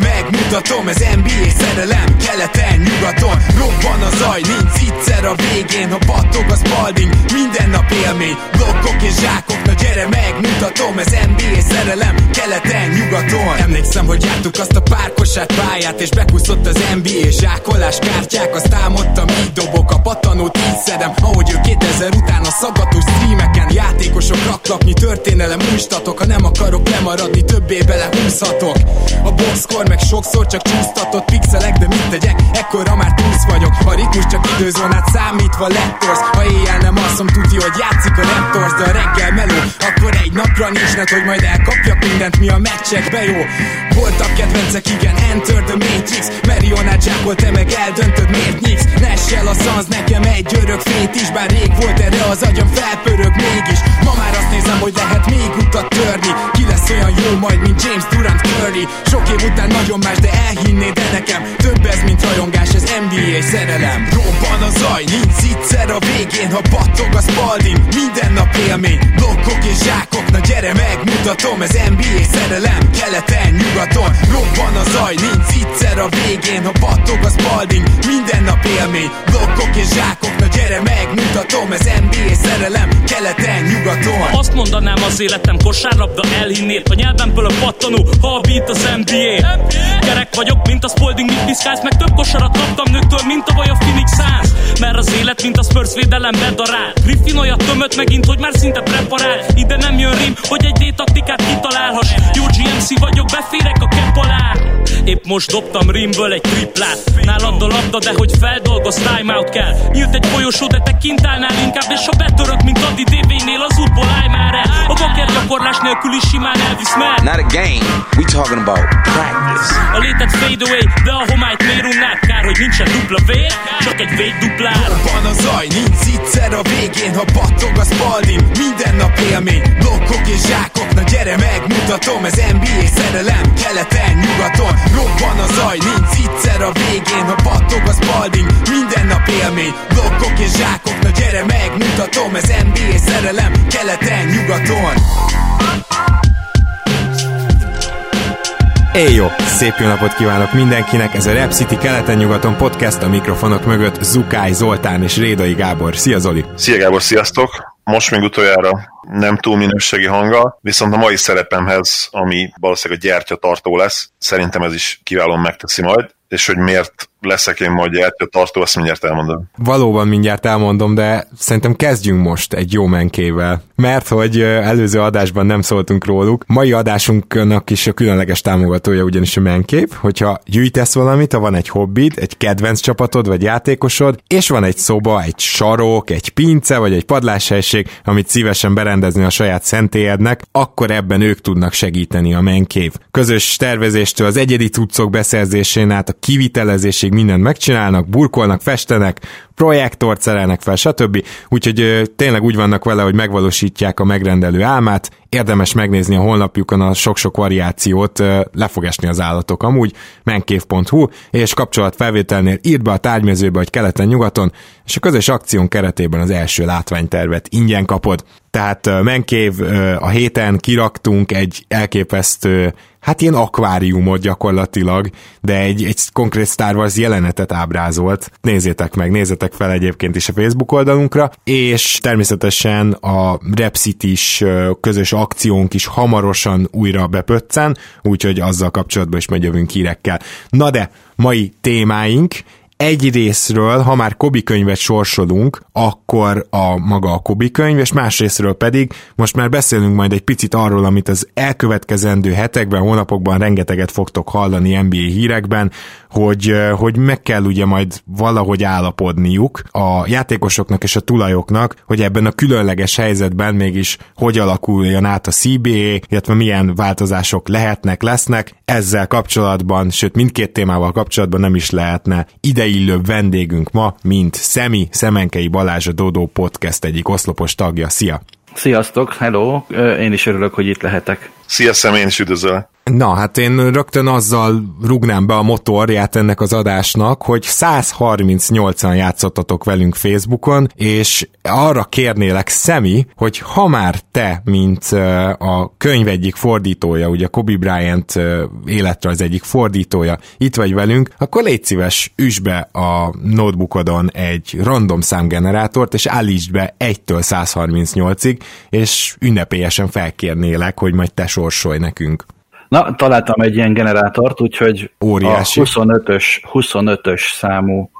megmutatom Ez NBA szerelem, keleten, nyugaton Robban a zaj, nincs egyszer a végén Ha battog a spalding, minden nap élmény Blokkok és zsákok, gyere megmutatom Ez NBA szerelem, keleten, nyugaton. Emlékszem, hogy jártuk azt a párkosát pályát És bekuszott az NBA zsákolás kártyák. Azt álmodtam, így dobok a patanót, így szedem Ahogy ő 2000 után a szaggatós streameken Játékosok raklapnyi történelem. Újstatok Ha nem akarok lemaradni, többé bele húzhatok A boxkor meg sokszor csak csúsztatott pixelek De mit tegyek, ekkora már túsz vagyok. A ritmus csak időzónát számítva lettorsz Ha éjjel nem alszom, tudja, hogy játszik a Raptors De a reggel meló, akkor egy napra nincs net, hogy majd elkapjak mindent, mi a meccsekbe jó. Voltak kedvencek, igen, Enter the Matrix. Marionát zsákol, te meg eldöntöd, miért nyíksz. Nessel a szansz, nekem egy örök fét is Bár rég volt erre az agyam felpörög mégis. Ma már azt nézem, hogy lehet még utat törni. Ki lesz olyan jó majd, mint James Durant Curry. Sok év után nagyon más, de elhinnéd de nekem Több ez, mint rajongás, ez NBA szerelem. Robban a zaj, nincs egyszer a végén Ha battog a spalding, minden nap élmény Blokkok és zsákok, na gyere megmutatom. Ez NBA szerelem, keleten, nyugaton. Robban a zaj, nincs egyszer a végén. Ha battog a spalding, minden nap élmény. Blokkok és zsákok, gyere megmutatom Ez NBA szerelem, keleten, nyugaton. Azt mondanám az életem kosárlabda elhinnéd A nyelvemből a pattanó, ha a beat az NBA Gyerek vagyok, mint a Spalding, mit piszkálsz Meg több kosarat kaptam nőktől, mint a vaj a Phoenix Suns. Mert az élet, mint a Spurs védelem bedarál. Griffin olyat tömött megint, hogy már szinte preparál. Ide nem jön rim, hogy egy D-taktikát kitalálhass. Jó GMC vagyok, beférek a kepp alá. Épp most dobtam rimből egy triplát. Nálad a labda, de hogy feldolgoz, timeout kell. Nyílt egy folyosó, de te kint állnál inkább És ha betörök, mint Adi DV-nél, az útból állj már el. A baker gyakorlás nélkül is simán elvisz mer Not a game, we talking about practice. A létet fade away, de a homályt miért unnád? Kár, hogy nincsen dupla vér, csak egy véd duplár Van a zaj, nincs egyszer a végén Ha battog a spalding, minden nap élmény Blokkok és zsákok, na gyere megmutatom Ez NBA szerelem, keleten, nyugaton. Robban a zaj, nincs egyszer a végén Ha battog a spalding, minden nap élmény Blokkok és zsákok, na gyere megmutatom Ez NBA szerelem, keleten, nyugaton Éj jó! Szép jó napot kívánok mindenkinek! Ez a Rap City keleten-nyugaton podcast a mikrofonok mögött Zukály Zoltán és Rédai Gábor. Szia Zoli! Szia Gábor, sziasztok! Most még utoljára nem túl minőségi hanggal, viszont a mai szerepemhez, ami valószínűleg a gyertyatartó lesz, szerintem ez is kiválóan megteszi majd, és hogy miért leszek én majd gyertyatartó, azt mindjárt elmondom. Valóban mindjárt elmondom, de szerintem kezdjünk most egy jó menkével. Mert hogy előző adásban nem szóltunk róluk, mai adásunknak is a különleges támogatója ugyanis a menkép, hogyha gyűjtesz valamit, ha van egy hobbid, egy kedvenc csapatod vagy játékosod, és van egy szoba, egy sarok, egy pince vagy egy padláshelység, amit szívesen berendezni a saját szentélyednek, akkor ebben ők tudnak segíteni a menkév. Közös tervezéstől az egyedi cuccok beszerzésén át a kivitelezésig mindent megcsinálnak, burkolnak, festenek, projektort szerelnek fel, stb. Úgyhogy tényleg úgy vannak vele, hogy megvalósítják a megrendelő álmát, érdemes megnézni a honlapjukon a sok-sok variációt, le fog az állatok amúgy, menkév.hu, és kapcsolatfelvételnél írd be a tárgymezőbe, hogy keleten-nyugaton, és a közös akción keretében az első látványtervet ingyen kapod. Tehát menkév a héten kiraktunk egy elképesztő hát ilyen akváriumot gyakorlatilag, de egy, egy konkrét Star Wars jelenetet ábrázolt. Nézzétek meg, nézzetek fel egyébként is a Facebook oldalunkra, és természetesen a Rep City-s ö, közös akciónk is hamarosan újra bepöccen, úgyhogy azzal kapcsolatban is megyövünk hírekkel. Na de, mai témáink, egy részről, ha már Kobi könyvet sorsolunk, akkor a maga a Kobi könyv, és más részről pedig most már beszélünk majd egy picit arról, amit az elkövetkezendő hetekben, hónapokban rengeteget fogtok hallani NBA hírekben, hogy, hogy meg kell ugye majd valahogy állapodniuk a játékosoknak és a tulajoknak, hogy ebben a különleges helyzetben mégis hogy alakuljon át a CBA, illetve milyen változások lehetnek, lesznek. Ezzel kapcsolatban, sőt mindkét témával kapcsolatban nem is lehetne ideillőbb vendégünk ma, mint Szemi Szemenkei Balázs a Dodó Podcast egyik oszlopos tagja. Szia! Sziasztok, hello! Én is örülök, hogy itt lehetek. Szia, szem, én is üdvözöl. Na, hát én rögtön azzal rugnám be a motorját ennek az adásnak, hogy 138-an játszottatok velünk Facebookon, és arra kérnélek Szemi, hogy ha már te, mint a könyv egyik fordítója, ugye Kobe Bryant az egyik fordítója, itt vagy velünk, akkor légy szíves, üs be a notebookodon egy random számgenerátort, és állítsd be 1-től 138-ig, és ünnepélyesen felkérnélek, hogy majd te sorsolj nekünk. Na, találtam egy ilyen generátort, úgyhogy Óriási. a 25-ös, 25-ös számú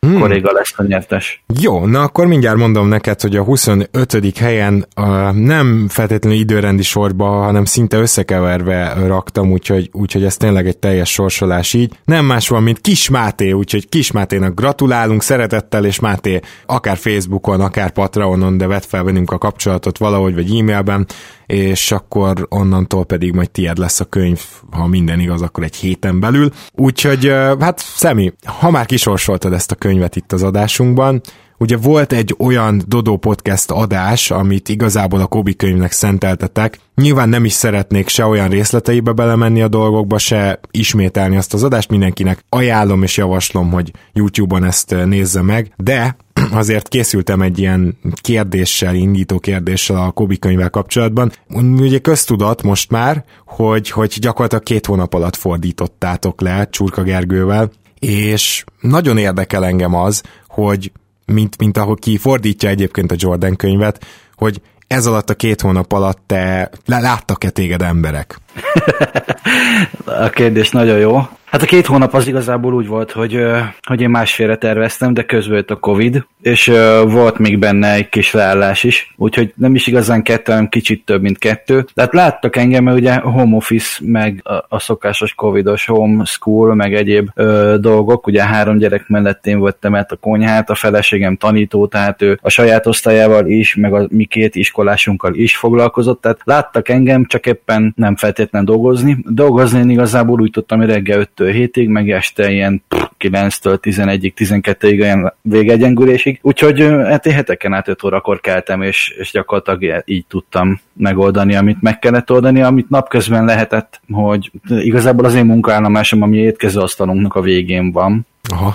hmm. kolléga lesz a nyertes. Jó, na akkor mindjárt mondom neked, hogy a 25. helyen uh, nem feltétlenül időrendi sorba, hanem szinte összekeverve raktam, úgyhogy, úgyhogy ez tényleg egy teljes sorsolás így. Nem más van, mint Kis Máté, úgyhogy Kis Máténak gratulálunk szeretettel, és Máté akár Facebookon, akár Patreonon, de vett fel velünk a kapcsolatot valahogy, vagy e-mailben, és akkor onnantól pedig majd tied lesz a könyv, ha minden igaz, akkor egy héten belül. Úgyhogy, hát Szemi, ha már kisorsoltad ezt a könyvet itt az adásunkban, Ugye volt egy olyan Dodo Podcast adás, amit igazából a Kobi könyvnek szenteltetek. Nyilván nem is szeretnék se olyan részleteibe belemenni a dolgokba, se ismételni azt az adást. Mindenkinek ajánlom és javaslom, hogy YouTube-on ezt nézze meg, de azért készültem egy ilyen kérdéssel, indító kérdéssel a Kobi könyvvel kapcsolatban. Ugye köztudat most már, hogy, hogy gyakorlatilag két hónap alatt fordítottátok le Csurka Gergővel, és nagyon érdekel engem az, hogy mint, mint ahogy ki fordítja egyébként a Jordan könyvet, hogy ez alatt a két hónap alatt te láttak-e téged emberek? a kérdés nagyon jó. Hát a két hónap az igazából úgy volt, hogy, hogy én másfélre terveztem, de közben jött a Covid, és volt még benne egy kis leállás is, úgyhogy nem is igazán kettő, hanem kicsit több, mint kettő. Tehát láttak engem, mert ugye home office, meg a, szokásos covidos home school, meg egyéb ö, dolgok, ugye három gyerek mellett én voltam át a konyhát, a feleségem tanító, tehát ő a saját osztályával is, meg a mi két iskolásunkkal is foglalkozott, tehát láttak engem, csak éppen nem feltétlenül dolgozni. Dolgozni én igazából úgy tudtam, hogy reggel 5 hétig, meg este ilyen 9-től 11-ig, 12-ig olyan végegyengülésig. Úgyhogy hát én heteken át 5 órakor keltem, és, és gyakorlatilag így tudtam megoldani, amit meg kellett oldani, amit napközben lehetett, hogy igazából az én munkaállomásom, ami étkező asztalunknak a végén van, Aha.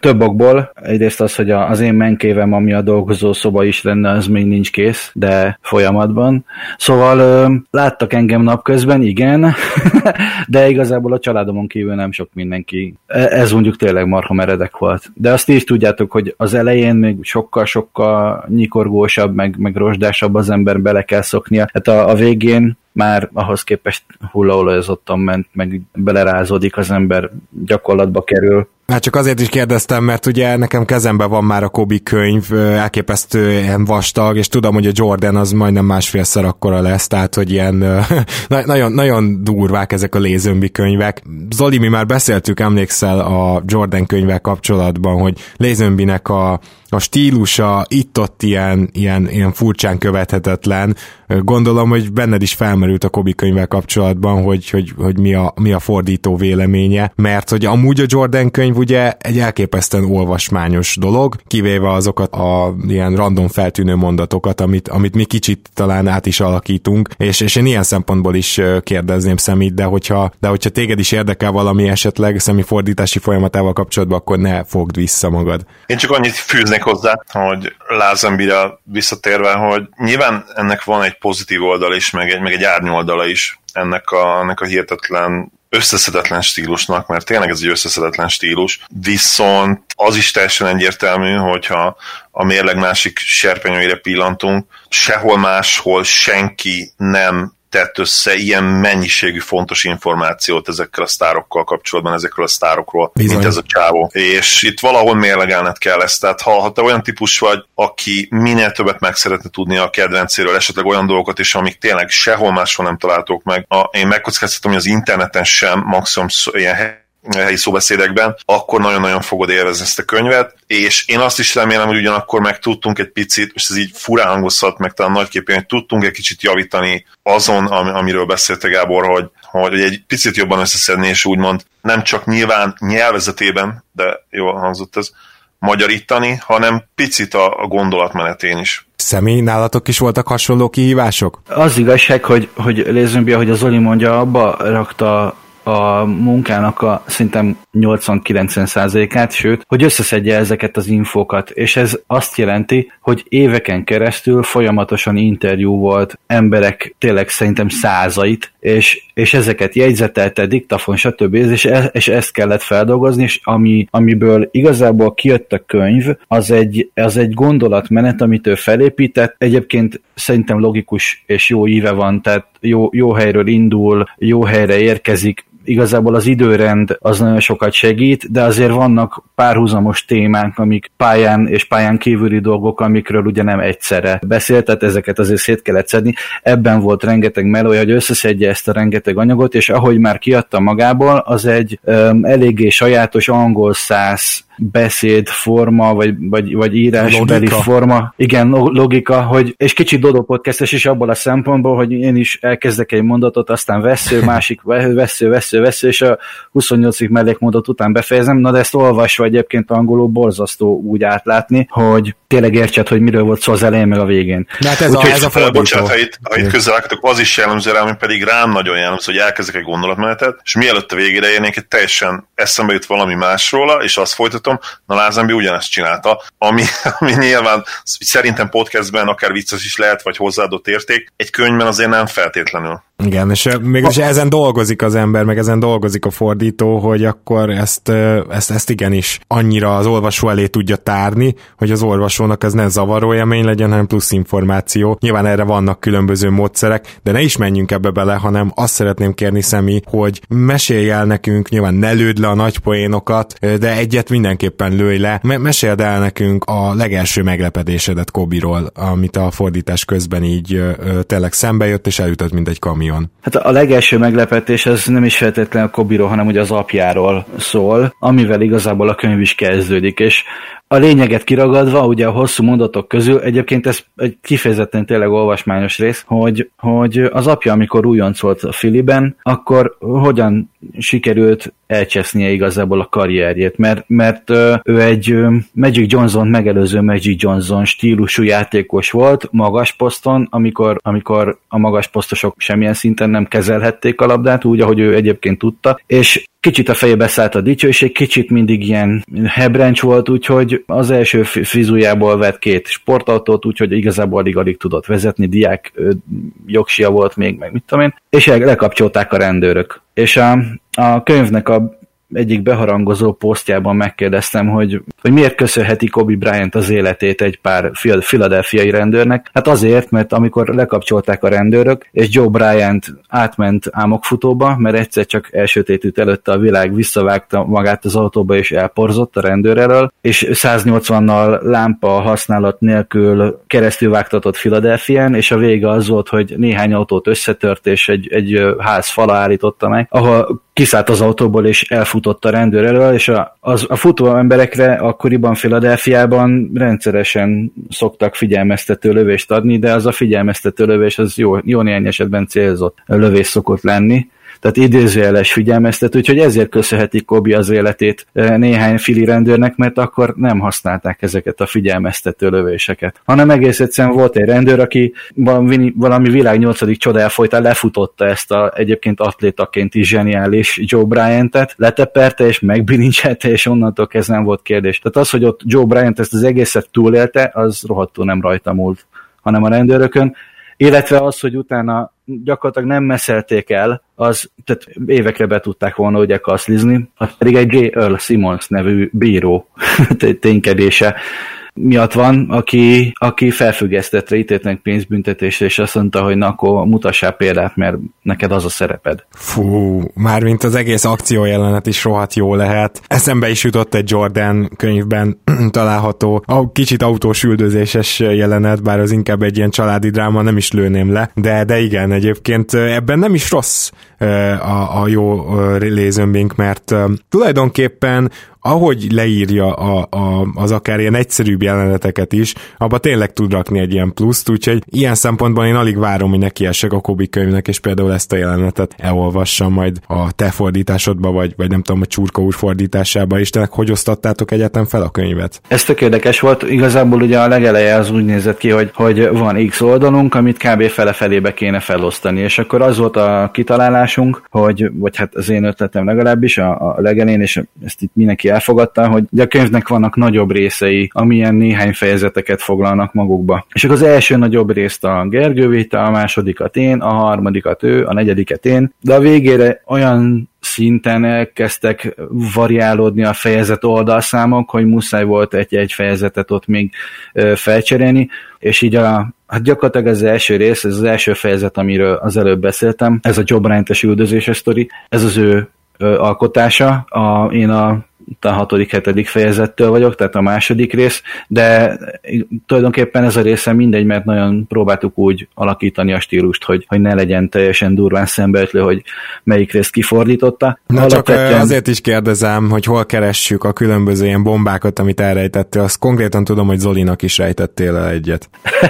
Több okból. Egyrészt az, hogy az én menkévem, ami a dolgozó szoba is lenne, az még nincs kész, de folyamatban. Szóval láttak engem napközben, igen, de igazából a családomon kívül nem sok mindenki. E, ez mondjuk tényleg marha meredek volt. De azt is tudjátok, hogy az elején még sokkal-sokkal nyikorgósabb, meg, meg rozsdásabb az ember bele kell szoknia. Hát a, a végén már ahhoz képest hullaolajozottan ment, meg belerázódik az ember, gyakorlatba kerül. Hát csak azért is kérdeztem, mert ugye nekem kezemben van már a Kobi könyv, elképesztően vastag, és tudom, hogy a Jordan az majdnem másfélszer akkora lesz, tehát hogy ilyen nagyon, nagyon durvák ezek a lézömbi könyvek. Zoli, mi már beszéltük, emlékszel a Jordan könyvvel kapcsolatban, hogy lézömbinek a a stílusa itt-ott ilyen, ilyen, ilyen furcsán követhetetlen. Gondolom, hogy benned is felmerült a Kobi könyvvel kapcsolatban, hogy, hogy, hogy mi, a, mi a fordító véleménye, mert hogy amúgy a Jordan könyv ugye egy elképesztően olvasmányos dolog, kivéve azokat a ilyen random feltűnő mondatokat, amit, amit mi kicsit talán át is alakítunk, és, és én ilyen szempontból is kérdezném szemét, de hogyha, de hogyha téged is érdekel valami esetleg szemi fordítási folyamatával kapcsolatban, akkor ne fogd vissza magad. Én csak annyit fűznék tennék hozzá, hogy Lázembire visszatérve, hogy nyilván ennek van egy pozitív oldala is, meg egy, meg egy árnyoldala is ennek a, ennek a hihetetlen összeszedetlen stílusnak, mert tényleg ez egy összeszedetlen stílus, viszont az is teljesen egyértelmű, hogyha a mérleg másik serpenyőire pillantunk, sehol máshol senki nem tett össze ilyen mennyiségű fontos információt ezekkel a sztárokkal kapcsolatban, ezekről a sztárokról, Bizony. mint ez a csávó. És itt valahol mérlegelned kell ezt. Tehát ha, ha te olyan típus vagy, aki minél többet meg szeretne tudni a kedvencéről, esetleg olyan dolgokat is, amik tényleg sehol máshol nem találtok meg. A, én megkockáztatom, hogy az interneten sem maximum ilyen helyi szóbeszédekben, akkor nagyon-nagyon fogod élvezni ezt a könyvet, és én azt is remélem, hogy ugyanakkor meg tudtunk egy picit, és ez így furán hangozhat, meg talán nagyképpen, hogy tudtunk egy kicsit javítani azon, amiről beszélte Gábor, hogy, hogy egy picit jobban összeszedni, és úgymond nem csak nyilván nyelvezetében, de jól hangzott ez, magyarítani, hanem picit a, a gondolatmenetén is. Személy, nálatok is voltak hasonló kihívások? Az igazság, hogy, hogy Lézőnbi, ahogy az Zoli mondja, abba rakta a munkának a szintem 80-90%-át, sőt, hogy összeszedje ezeket az infókat, és ez azt jelenti, hogy éveken keresztül folyamatosan interjú volt emberek tényleg szerintem százait, és, és ezeket jegyzetelte, diktafon, stb. És, e, és ezt kellett feldolgozni, és ami, amiből igazából kijött a könyv, az egy, az egy gondolatmenet, amit ő felépített, egyébként szerintem logikus és jó íve van, tehát jó, jó helyről indul, jó helyre érkezik, igazából az időrend az nagyon sokat segít, de azért vannak párhuzamos témánk, amik pályán és pályán kívüli dolgok, amikről ugye nem egyszerre beszélt, tehát ezeket azért szét kellett szedni. Ebben volt rengeteg melója, hogy összeszedje ezt a rengeteg anyagot, és ahogy már kiadta magából, az egy um, eléggé sajátos angol száz beszédforma, vagy, vagy, vagy írásbeli logika. forma. Igen, logika, hogy, és kicsit Dodo podcastes is abból a szempontból, hogy én is elkezdek egy mondatot, aztán vesző, másik vesző, vesző, vesző, és a 28. mellékmondat után befejezem, na de ezt olvasva egyébként angolul borzasztó úgy átlátni, hogy tényleg értsed, hogy miről volt szó az elején meg a végén. De hát ez, Úgy, a, ez a fordító. Bocsánat, ha itt, ha itt közel az is jellemző rá, ami pedig rám nagyon jellemző, hogy elkezdek egy gondolatmenetet, és mielőtt a végére érnék, teljesen eszembe jut valami másról, és azt folytatom, na Lázembi ugyanezt csinálta, ami, ami nyilván szerintem podcastben akár vicces is lehet, vagy hozzáadott érték, egy könyvben azért nem feltétlenül. Igen, és mégis ezen dolgozik az ember, meg ezen dolgozik a fordító, hogy akkor ezt, ezt, ezt igenis annyira az olvasó elé tudja tárni, hogy az olvasónak ez ne zavaró élmény legyen, hanem plusz információ. Nyilván erre vannak különböző módszerek, de ne is menjünk ebbe bele, hanem azt szeretném kérni Szemi, hogy mesélj el nekünk, nyilván ne lőd le a nagy poénokat, de egyet mindenképpen lőj le. Me- meséld el nekünk a legelső meglepedésedet Kobiról, amit a fordítás közben így ö, tényleg szembe jött és elütött, mint egy kamion. Hát a legelső meglepetés az nem is feltétlenül a Kobiról, hanem ugye az apjáról szól, amivel igazából a könyv is kezdődik, és a lényeget kiragadva, ugye a hosszú mondatok közül, egyébként ez egy kifejezetten tényleg olvasmányos rész, hogy, hogy az apja, amikor újonc volt a Filiben, akkor hogyan sikerült elcsesznie igazából a karrierjét, mert, mert ő egy Magic Johnson megelőző Magic Johnson stílusú játékos volt, magas poszton, amikor, amikor a magas posztosok semmilyen szinten nem kezelhették a labdát, úgy, ahogy ő egyébként tudta, és kicsit a fejébe szállt a dicsőség, kicsit mindig ilyen hebrencs volt, úgyhogy az első frizújából vett két sportautót, úgyhogy igazából alig-alig tudott vezetni, diák jogsia volt még, meg mit tudom én, és lekapcsolták a rendőrök. És a, a könyvnek a egyik beharangozó posztjában megkérdeztem, hogy, hogy miért köszönheti Kobe Bryant az életét egy pár filadelfiai rendőrnek. Hát azért, mert amikor lekapcsolták a rendőrök, és Joe Bryant átment álmokfutóba, mert egyszer csak elsötétült előtte a világ, visszavágta magát az autóba és elporzott a rendőr elől, és 180-nal lámpa használat nélkül keresztül vágtatott Filadelfián, és a vége az volt, hogy néhány autót összetört, és egy, egy ház fala állította meg, ahol kiszállt az autóból, és elfutott a rendőr elől, és a, az, a futó emberekre akkoriban Filadelfiában rendszeresen szoktak figyelmeztető lövést adni, de az a figyelmeztető lövés az jó, jó néhány esetben célzott lövés szokott lenni tehát idézőjeles figyelmeztető, úgyhogy ezért köszönhetik Kobi az életét eh, néhány fili rendőrnek, mert akkor nem használták ezeket a figyelmeztető lövéseket. Hanem egész egyszerűen volt egy rendőr, aki valami, valami világ nyolcadik csodája folytán lefutotta ezt a egyébként atlétaként is zseniális Joe Bryant-et, leteperte és megbilincselte, és onnantól kezdve nem volt kérdés. Tehát az, hogy ott Joe Bryant ezt az egészet túlélte, az rohadtul nem rajta múlt, hanem a rendőrökön, illetve az, hogy utána gyakorlatilag nem meszelték el, az tehát évekre be tudták volna ugye kaszlizni, az pedig egy J. Earl Simmons nevű bíró ténykedése miatt van, aki, aki felfüggesztette, ítéltnek pénzbüntetésre, és azt mondta, hogy na akkor mutassál példát, mert neked az a szereped. Fú, mármint az egész akció jelenet is rohadt jó lehet. Eszembe is jutott egy Jordan könyvben található, a kicsit autós üldözéses jelenet, bár az inkább egy ilyen családi dráma, nem is lőném le, de, de igen, egyébként ebben nem is rossz a, a jó Lézönbink, mert tulajdonképpen ahogy leírja a, a, az akár ilyen egyszerűbb jeleneteket is, abba tényleg tud rakni egy ilyen pluszt, úgyhogy ilyen szempontból én alig várom, hogy nekiessek a Kobi könyvnek, és például ezt a jelenetet elolvassam majd a te fordításodba, vagy, vagy nem tudom, a Csurka úr fordításába is. Tehát hogy osztattátok egyetem fel a könyvet? Ez tök érdekes volt. Igazából ugye a legeleje az úgy nézett ki, hogy, hogy van X oldalunk, amit kb. fele-felébe kéne felosztani, és akkor az volt a kitalálásunk, hogy, vagy hát az én ötletem legalábbis a, a legelén, és ezt itt mindenki elfogadta, hogy a könyvnek vannak nagyobb részei, amilyen néhány fejezeteket foglalnak magukba. És akkor az első nagyobb részt a Gergő véte, a másodikat én, a harmadikat ő, a negyediket én, de a végére olyan szinten elkezdtek variálódni a fejezet oldalszámok, hogy muszáj volt egy-egy fejezetet ott még felcserélni, és így a, hát gyakorlatilag az első rész, ez az első fejezet, amiről az előbb beszéltem, ez a Job Ryan-es sztori, ez az ő alkotása. A, én a a hatodik, hetedik fejezettől vagyok, tehát a második rész, de tulajdonképpen ez a része mindegy, mert nagyon próbáltuk úgy alakítani a stílust, hogy, hogy ne legyen teljesen durván szembeötlő, hogy melyik részt kifordította. Na Alapvetően... csak azért is kérdezem, hogy hol keressük a különböző ilyen bombákat, amit elrejtettél, azt konkrétan tudom, hogy Zolinak is rejtettél el egyet.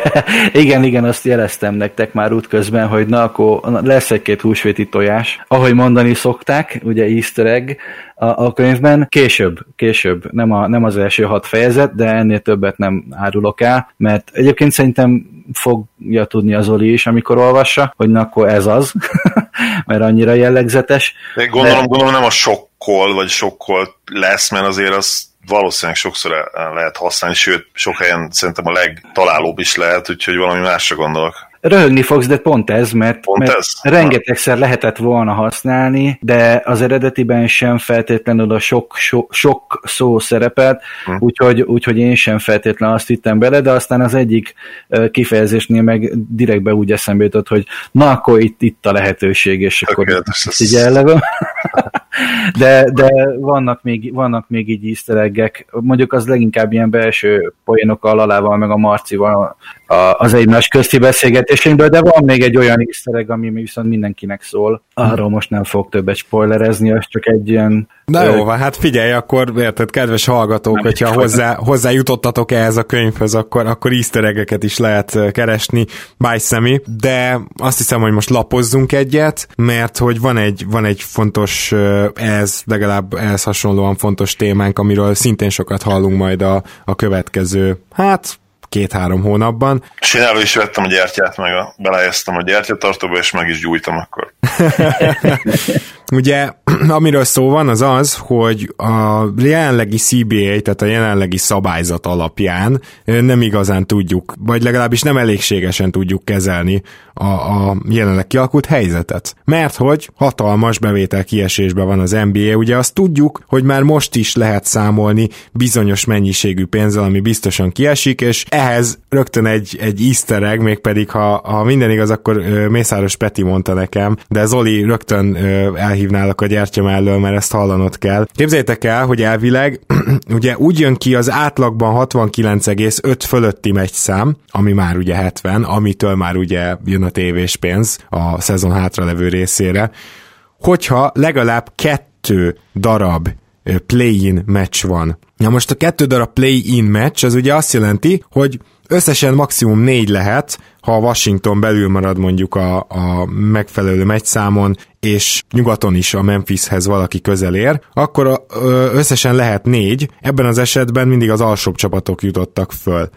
igen, igen, azt jeleztem nektek már útközben, hogy na akkor lesz egy-két húsvéti tojás. Ahogy mondani szokták, ugye easter egg, a, a könyvben. Később, később, nem, a, nem az első hat fejezet, de ennél többet nem árulok el, mert egyébként szerintem fogja tudni az Oli is, amikor olvassa, hogy na akkor ez az, mert annyira jellegzetes. De gondolom, de... gondolom nem a sokkol, vagy sokkol lesz, mert azért az valószínűleg sokszor lehet használni, sőt, sok helyen szerintem a legtalálóbb is lehet, úgyhogy valami másra gondolok. Röhögni fogsz, de pont ez, mert, pont mert ez? rengetegszer lehetett volna használni, de az eredetiben sem feltétlenül a sok, sok, sok szó szerepelt, hm. úgyhogy, úgyhogy én sem feltétlenül azt hittem bele, de aztán az egyik kifejezésnél meg direktbe úgy eszembe jutott, hogy na akkor itt, itt a lehetőség, és akkor így ellevem. de, de vannak még, vannak még így easter mondjuk az leginkább ilyen belső poénokkal, alával, meg a Marcival az egymás közti beszélgetésünkből, de van még egy olyan easter ami viszont mindenkinek szól. Arról most nem fog többet spoilerezni, az csak egy ilyen... Na jó, van, hát figyelj, akkor érted, kedves hallgatók, nem hogyha hozzá, hozzá jutottatok ehhez a könyvhöz, akkor, akkor easter is lehet keresni, bájszemi, de azt hiszem, hogy most lapozzunk egyet, mert hogy van egy, van egy fontos, ez legalább ehhez hasonlóan fontos témánk, amiről szintén sokat hallunk majd a, a következő, hát két-három hónapban. És én elő is vettem a gyertyát, meg a, belehelyeztem a gyertyatartóba, és meg is gyújtam akkor. Ugye, amiről szó van, az az, hogy a jelenlegi CBA, tehát a jelenlegi szabályzat alapján nem igazán tudjuk, vagy legalábbis nem elégségesen tudjuk kezelni a, a jelenleg kialakult helyzetet. Mert hogy hatalmas bevétel kiesésben van az NBA, ugye azt tudjuk, hogy már most is lehet számolni bizonyos mennyiségű pénzzel, ami biztosan kiesik, és ehhez rögtön egy, egy easter egg, mégpedig ha, ha minden igaz, akkor Mészáros Peti mondta nekem, de Zoli rögtön el felhívnálak a gyertya mellől, mert ezt hallanod kell. Képzeljétek el, hogy elvileg ugye úgy jön ki az átlagban 69,5 fölötti szám, ami már ugye 70, amitől már ugye jön a tévés pénz a szezon hátralevő részére, hogyha legalább kettő darab play-in meccs van. Na most a kettő darab play-in meccs az ugye azt jelenti, hogy összesen maximum négy lehet, ha a Washington belül marad mondjuk a, a megfelelő megyszámon, és nyugaton is a Memphishez valaki közel ér, akkor összesen lehet négy, ebben az esetben mindig az alsóbb csapatok jutottak föl.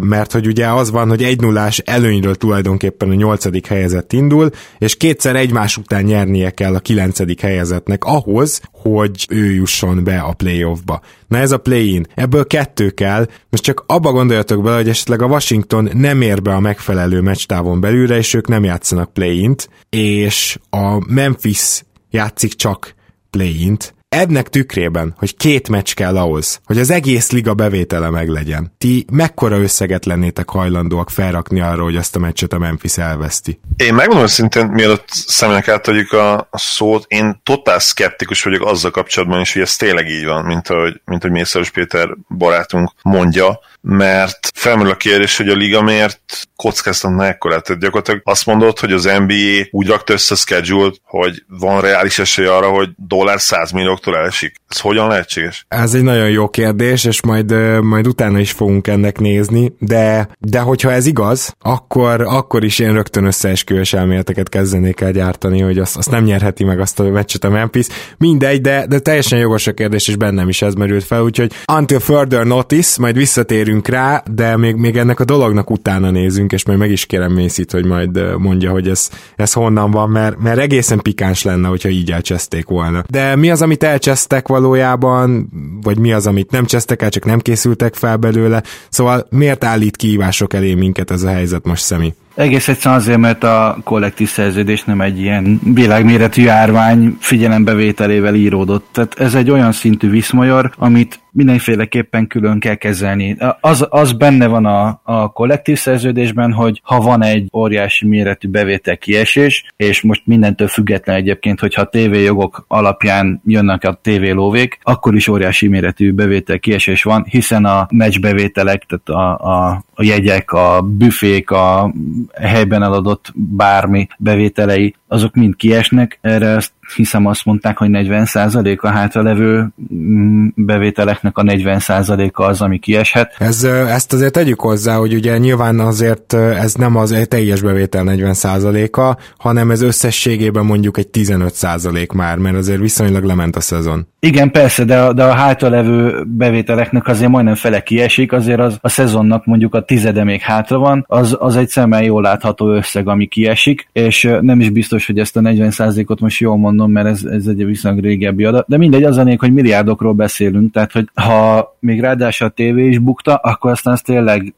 Mert hogy ugye az van, hogy egy nullás előnyről tulajdonképpen a nyolcadik helyezett indul, és kétszer egymás után nyernie kell a kilencedik helyezetnek ahhoz, hogy ő jusson be a playoffba. Na ez a play-in, ebből kettő kell, most csak abba gondoljatok bele, hogy esetleg a Washington nem ér be a megfelelő meccstávon belülre, és ők nem játszanak play-int, és a Memphis játszik csak play-int, ennek tükrében, hogy két meccs kell ahhoz, hogy az egész liga bevétele meglegyen, ti mekkora összeget lennétek hajlandóak felrakni arra, hogy azt a meccset a Memphis elveszti? Én megmondom szintén, mielőtt szemnek átadjuk a, a szót, én totál szkeptikus vagyok azzal kapcsolatban is, hogy ez tényleg így van, mint ahogy, mint ahogy Mészáros Péter barátunk mondja, mert felmerül a kérdés, hogy a liga miért kockáztatna ekkorát. Tehát gyakorlatilag azt mondod, hogy az NBA úgy rakta össze a schedule hogy van reális esély arra, hogy dollár 100 millióktól elesik. Ez hogyan lehetséges? Ez egy nagyon jó kérdés, és majd, majd utána is fogunk ennek nézni, de, de hogyha ez igaz, akkor, akkor is én rögtön összeesküvés elméleteket kezdenék el gyártani, hogy azt, azt nem nyerheti meg azt a meccset a Memphis. Mindegy, de, de teljesen jogos a kérdés, és bennem is ez merült fel, úgyhogy until further notice, majd visszatérünk rá, de még, még ennek a dolognak utána nézünk, és majd meg is kérem Mészit, hogy majd mondja, hogy ez, ez honnan van, mert, mert egészen pikáns lenne, hogyha így elcseszték volna. De mi az, amit elcsesztek valójában, vagy mi az, amit nem csesztek el, csak nem készültek fel belőle, szóval miért állít kihívások elé minket ez a helyzet most, Szemi? Egész egyszerűen azért, mert a kollektív szerződés nem egy ilyen világméretű járvány figyelembevételével íródott. Tehát ez egy olyan szintű viszmajor, amit mindenféleképpen külön kell kezelni. Az, az benne van a, a kollektív szerződésben, hogy ha van egy óriási méretű bevétel kiesés, és most mindentől független egyébként, hogyha a tévéjogok alapján jönnek a tévélóvék, akkor is óriási méretű bevétel kiesés van, hiszen a meccsbevételek, tehát a, a, a jegyek, a büfék, a helyben eladott bármi bevételei, azok mind kiesnek, erre azt hiszem azt mondták, hogy 40% a hátralevő mm, bevételeknek a 40%-a az, ami kieshet. Ez, ezt azért tegyük hozzá, hogy ugye nyilván azért ez nem az teljes bevétel 40%-a, hanem ez összességében mondjuk egy 15% már, mert azért viszonylag lement a szezon. Igen, persze, de a, de a hátralevő bevételeknek azért majdnem fele kiesik, azért az a szezonnak mondjuk a tizede még hátra van, az, az egy szemmel jól látható összeg, ami kiesik, és nem is biztos, hogy ezt a 40%-ot most jól mondom, mert ez, ez egy viszonylag régebbi adat, de mindegy, az a hogy milliárdokról beszélünk, tehát hogy ha még ráadásul a tévé is bukta, akkor aztán az tényleg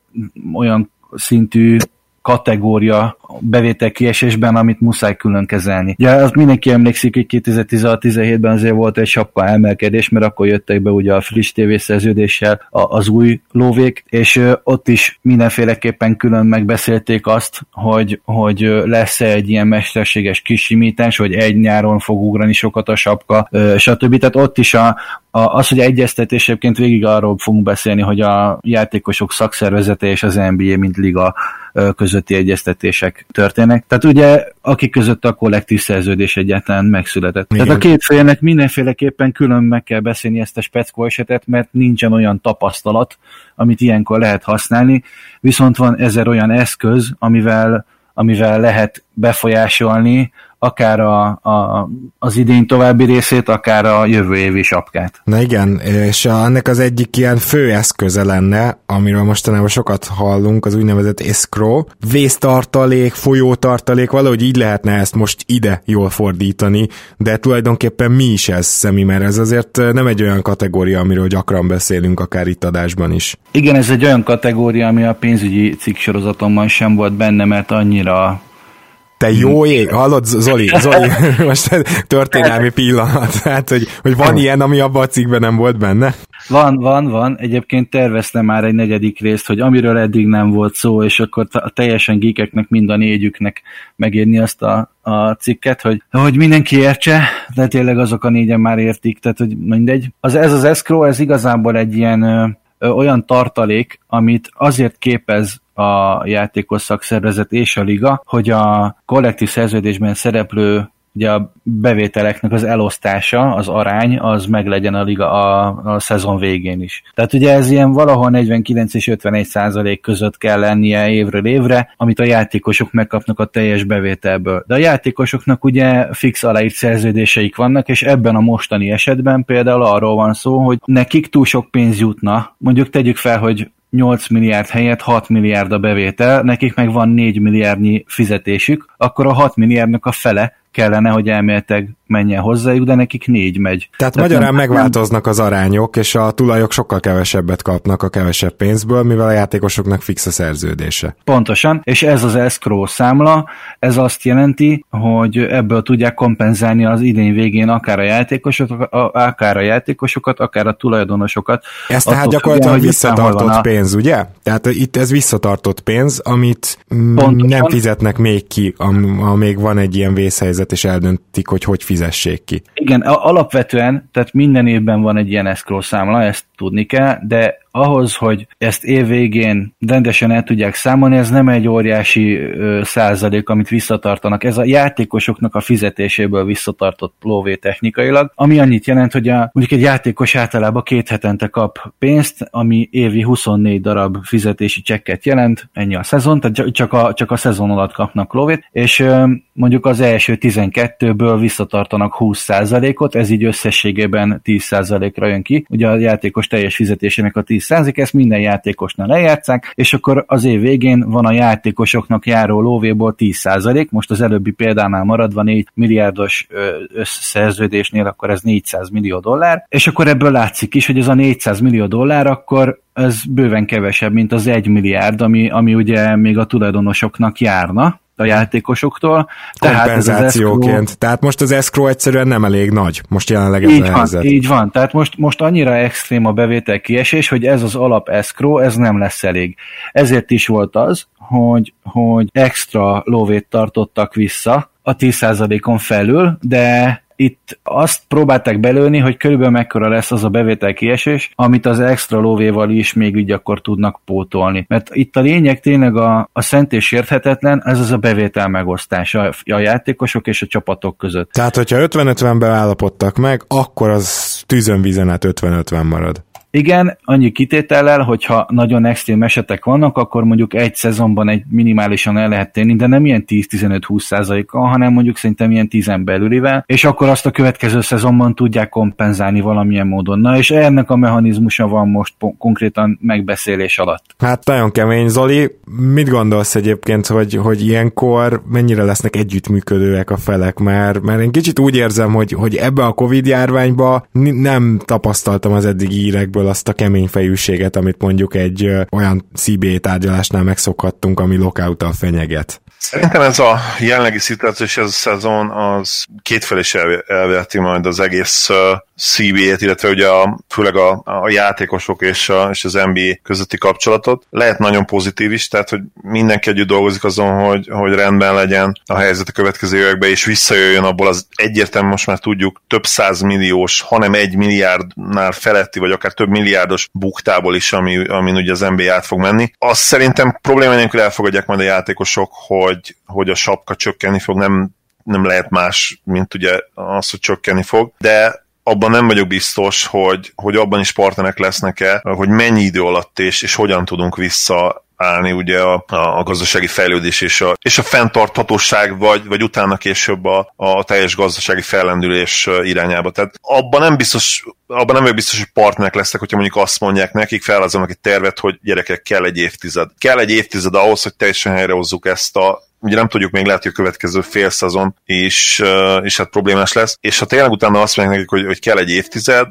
olyan szintű kategória bevétel kiesésben, amit muszáj külön kezelni. Ugye azt mindenki emlékszik, hogy 2016-17-ben azért volt egy sapka emelkedés, mert akkor jöttek be ugye a friss tévészerződéssel az új lóvék, és ott is mindenféleképpen külön megbeszélték azt, hogy, hogy lesz-e egy ilyen mesterséges kisimítás, hogy egy nyáron fog ugrani sokat a sapka, stb. Tehát ott is a, a, az, hogy egyeztetés egyébként végig arról fogunk beszélni, hogy a játékosok szakszervezete és az NBA, mint liga közötti egyeztetések történnek. Tehát ugye, akik között a kollektív szerződés egyáltalán megszületett. Igen. Tehát a két félnek mindenféleképpen külön meg kell beszélni ezt a speckó esetet, mert nincsen olyan tapasztalat, amit ilyenkor lehet használni, viszont van ezer olyan eszköz, amivel amivel lehet befolyásolni akár a, a, az idén további részét, akár a jövő évi sapkát. Na igen, és ennek az egyik ilyen fő eszköze lenne, amiről mostanában sokat hallunk, az úgynevezett escrow, vésztartalék, folyótartalék, valahogy így lehetne ezt most ide jól fordítani, de tulajdonképpen mi is ez, Szemi, mert ez azért nem egy olyan kategória, amiről gyakran beszélünk, akár itt adásban is. Igen, ez egy olyan kategória, ami a pénzügyi cikk sorozatomban sem volt benne, mert annyira te jó ég, hallod, Zoli, Zoli, most történelmi pillanat, hát, hogy, hogy van ilyen, ami abban a cikkben nem volt benne? Van, van, van. Egyébként terveztem már egy negyedik részt, hogy amiről eddig nem volt szó, és akkor a teljesen geekeknek, mind a négyüknek megírni azt a, a cikket, hogy, hogy mindenki értse, de tényleg azok a négyen már értik, tehát hogy mindegy. Az, ez az escrow, ez igazából egy ilyen olyan tartalék, amit azért képez a játékos szakszervezet és a liga, hogy a kollektív szerződésben szereplő ugye a bevételeknek az elosztása, az arány, az meglegyen a liga a, a szezon végén is. Tehát ugye ez ilyen valahol 49 és 51 százalék között kell lennie évről évre, amit a játékosok megkapnak a teljes bevételből. De a játékosoknak ugye fix aláírt szerződéseik vannak, és ebben a mostani esetben például arról van szó, hogy nekik túl sok pénz jutna. Mondjuk tegyük fel, hogy 8 milliárd helyett 6 milliárd a bevétel, nekik meg van 4 milliárdnyi fizetésük, akkor a 6 milliárdnak a fele kellene, hogy elméletek menjen hozzájuk, de nekik négy megy. Tehát, Tehát magyarán nem, megváltoznak az arányok, és a tulajok sokkal kevesebbet kapnak a kevesebb pénzből, mivel a játékosoknak fix a szerződése. Pontosan, és ez az escrow számla, ez azt jelenti, hogy ebből tudják kompenzálni az idén végén akár a játékosokat, akár a játékosokat, akár a tulajdonosokat. Ez tehát gyakorlatilag visszatartott pénz, ugye? Tehát itt ez visszatartott pénz, amit Pontosan. nem fizetnek még ki, amíg van egy ilyen vészhelyzet, és eldöntik, hogy hogy fizessék ki. Igen, alapvetően, tehát minden évben van egy ilyen escrow számla, ezt tudni kell, de ahhoz, hogy ezt évvégén rendesen el tudják számolni, ez nem egy óriási ö, százalék, amit visszatartanak. Ez a játékosoknak a fizetéséből visszatartott lóvé technikailag, ami annyit jelent, hogy a, mondjuk egy játékos általában két hetente kap pénzt, ami évi 24 darab fizetési csekket jelent, ennyi a szezon, tehát csak a, csak a szezon alatt kapnak lóvét, és ö, mondjuk az első 12-ből visszatartanak 20%-ot, ez így összességében 10%-ra jön ki. Ugye a játékos teljes fizetésének a 10%, ezt minden játékosnál lejátszák, és akkor az év végén van a játékosoknak járó lóvéból 10%, most az előbbi példánál maradva 4 milliárdos összszerződésnél, akkor ez 400 millió dollár, és akkor ebből látszik is, hogy ez a 400 millió dollár akkor ez bőven kevesebb, mint az 1 milliárd, ami, ami ugye még a tulajdonosoknak járna, a játékosoktól. Kompenzációként. Tehát, escrow... tehát most az escrow egyszerűen nem elég nagy, most jelenleg ez így a van, helyzet. Így van, tehát most, most annyira extrém a bevétel kiesés, hogy ez az alap escrow, ez nem lesz elég. Ezért is volt az, hogy, hogy extra lóvét tartottak vissza a 10%-on felül, de itt azt próbálták belőni, hogy körülbelül mekkora lesz az a bevétel kiesés, amit az extra lóvéval is még így akkor tudnak pótolni. Mert itt a lényeg tényleg a, a szent és érthetetlen, ez az a bevétel megosztás a, játékosok és a csapatok között. Tehát, hogyha 50-50-ben állapodtak meg, akkor az tűzön vízen át 50-50 marad. Igen, annyi kitétellel, hogyha nagyon extrém esetek vannak, akkor mondjuk egy szezonban egy minimálisan el lehet tenni, de nem ilyen 10-15-20 százalékkal, hanem mondjuk szerintem ilyen 10 belülivel, és akkor azt a következő szezonban tudják kompenzálni valamilyen módon. Na és ennek a mechanizmusa van most konkrétan megbeszélés alatt. Hát nagyon kemény, Zoli. Mit gondolsz egyébként, hogy, hogy ilyenkor mennyire lesznek együttműködőek a felek? Mert, mert én kicsit úgy érzem, hogy, hogy ebbe a Covid járványba nem tapasztaltam az eddigi írekből azt a kemény fejűséget, amit mondjuk egy olyan CBA tárgyalásnál megszokhattunk, ami lockout fenyeget. Szerintem ez a jelenlegi szituáció és ez a szezon az kétfelé is elveheti majd az egész CBA-t, illetve ugye a, főleg a, a játékosok és, a, és az NBA közötti kapcsolatot. Lehet nagyon pozitív is, tehát hogy mindenki együtt dolgozik azon, hogy, hogy rendben legyen a helyzet a következő években, és visszajöjjön abból az egyértelmű, most már tudjuk, több száz milliós, hanem egy milliárdnál feletti, vagy akár több milliárdos buktából is, ami, amin ugye az NBA át fog menni. Azt szerintem probléma nélkül elfogadják majd a játékosok, hogy, hogy a sapka csökkenni fog, nem nem lehet más, mint ugye az, hogy csökkenni fog, de abban nem vagyok biztos, hogy, hogy abban is partnerek lesznek-e, hogy mennyi idő alatt és, és hogyan tudunk vissza állni ugye a, a gazdasági fejlődés és a, és a fenntarthatóság, vagy, vagy utána később a, a teljes gazdasági fellendülés irányába. Tehát abban nem biztos, abban nem vagyok biztos, hogy partnerek lesznek, hogyha mondjuk azt mondják nekik, felhozzanak egy tervet, hogy gyerekek, kell egy évtized. Kell egy évtized ahhoz, hogy teljesen helyrehozzuk ezt a, ugye nem tudjuk még lehet, hogy a következő fél szezon is, is hát problémás lesz, és ha tényleg utána azt mondják nekik, hogy, hogy kell egy évtized,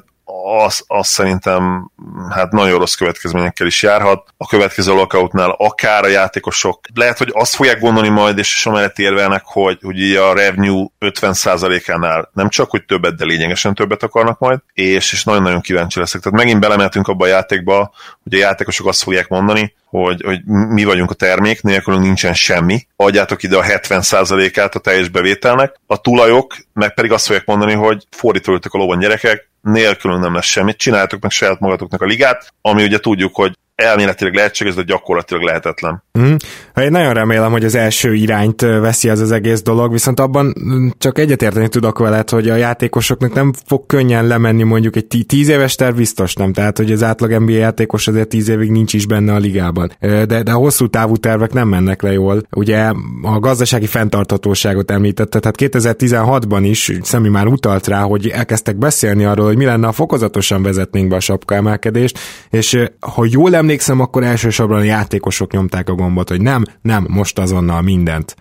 az, az szerintem hát nagyon rossz következményekkel is járhat. A következő lockoutnál akár a játékosok lehet, hogy azt fogják gondolni majd, és amellett érvelnek, hogy, hogy a revenue 50%-ánál nem csak, hogy többet, de lényegesen többet akarnak majd, és, és nagyon-nagyon kíváncsi leszek. Tehát megint belemeltünk abba a játékba, hogy a játékosok azt fogják mondani, hogy, hogy mi vagyunk a termék, nélkülünk nincsen semmi. Adjátok ide a 70%-át a teljes bevételnek. A tulajok meg pedig azt fogják mondani, hogy fordítoljatok a lovon gyerekek, nélkülünk nem lesz semmit, csináljátok meg saját magatoknak a ligát, ami ugye tudjuk, hogy elméletileg lehetséges, de gyakorlatilag lehetetlen. Mm. Én nagyon remélem, hogy az első irányt veszi ez az egész dolog, viszont abban csak egyetérteni tudok veled, hogy a játékosoknak nem fog könnyen lemenni mondjuk egy tíz éves terv biztos nem, tehát hogy az átlag NBA játékos azért tíz évig nincs is benne a ligában. De, de a hosszú távú tervek nem mennek le jól. Ugye a gazdasági fenntartatóságot említette, tehát 2016-ban is Szemi már utalt rá, hogy elkezdtek beszélni arról, hogy mi lenne, ha fokozatosan vezetnénk be a sapka emelkedést, és ha jól emlékszem, akkor elsősorban a játékosok nyomták a gombot, hogy nem, nem, most azonnal mindent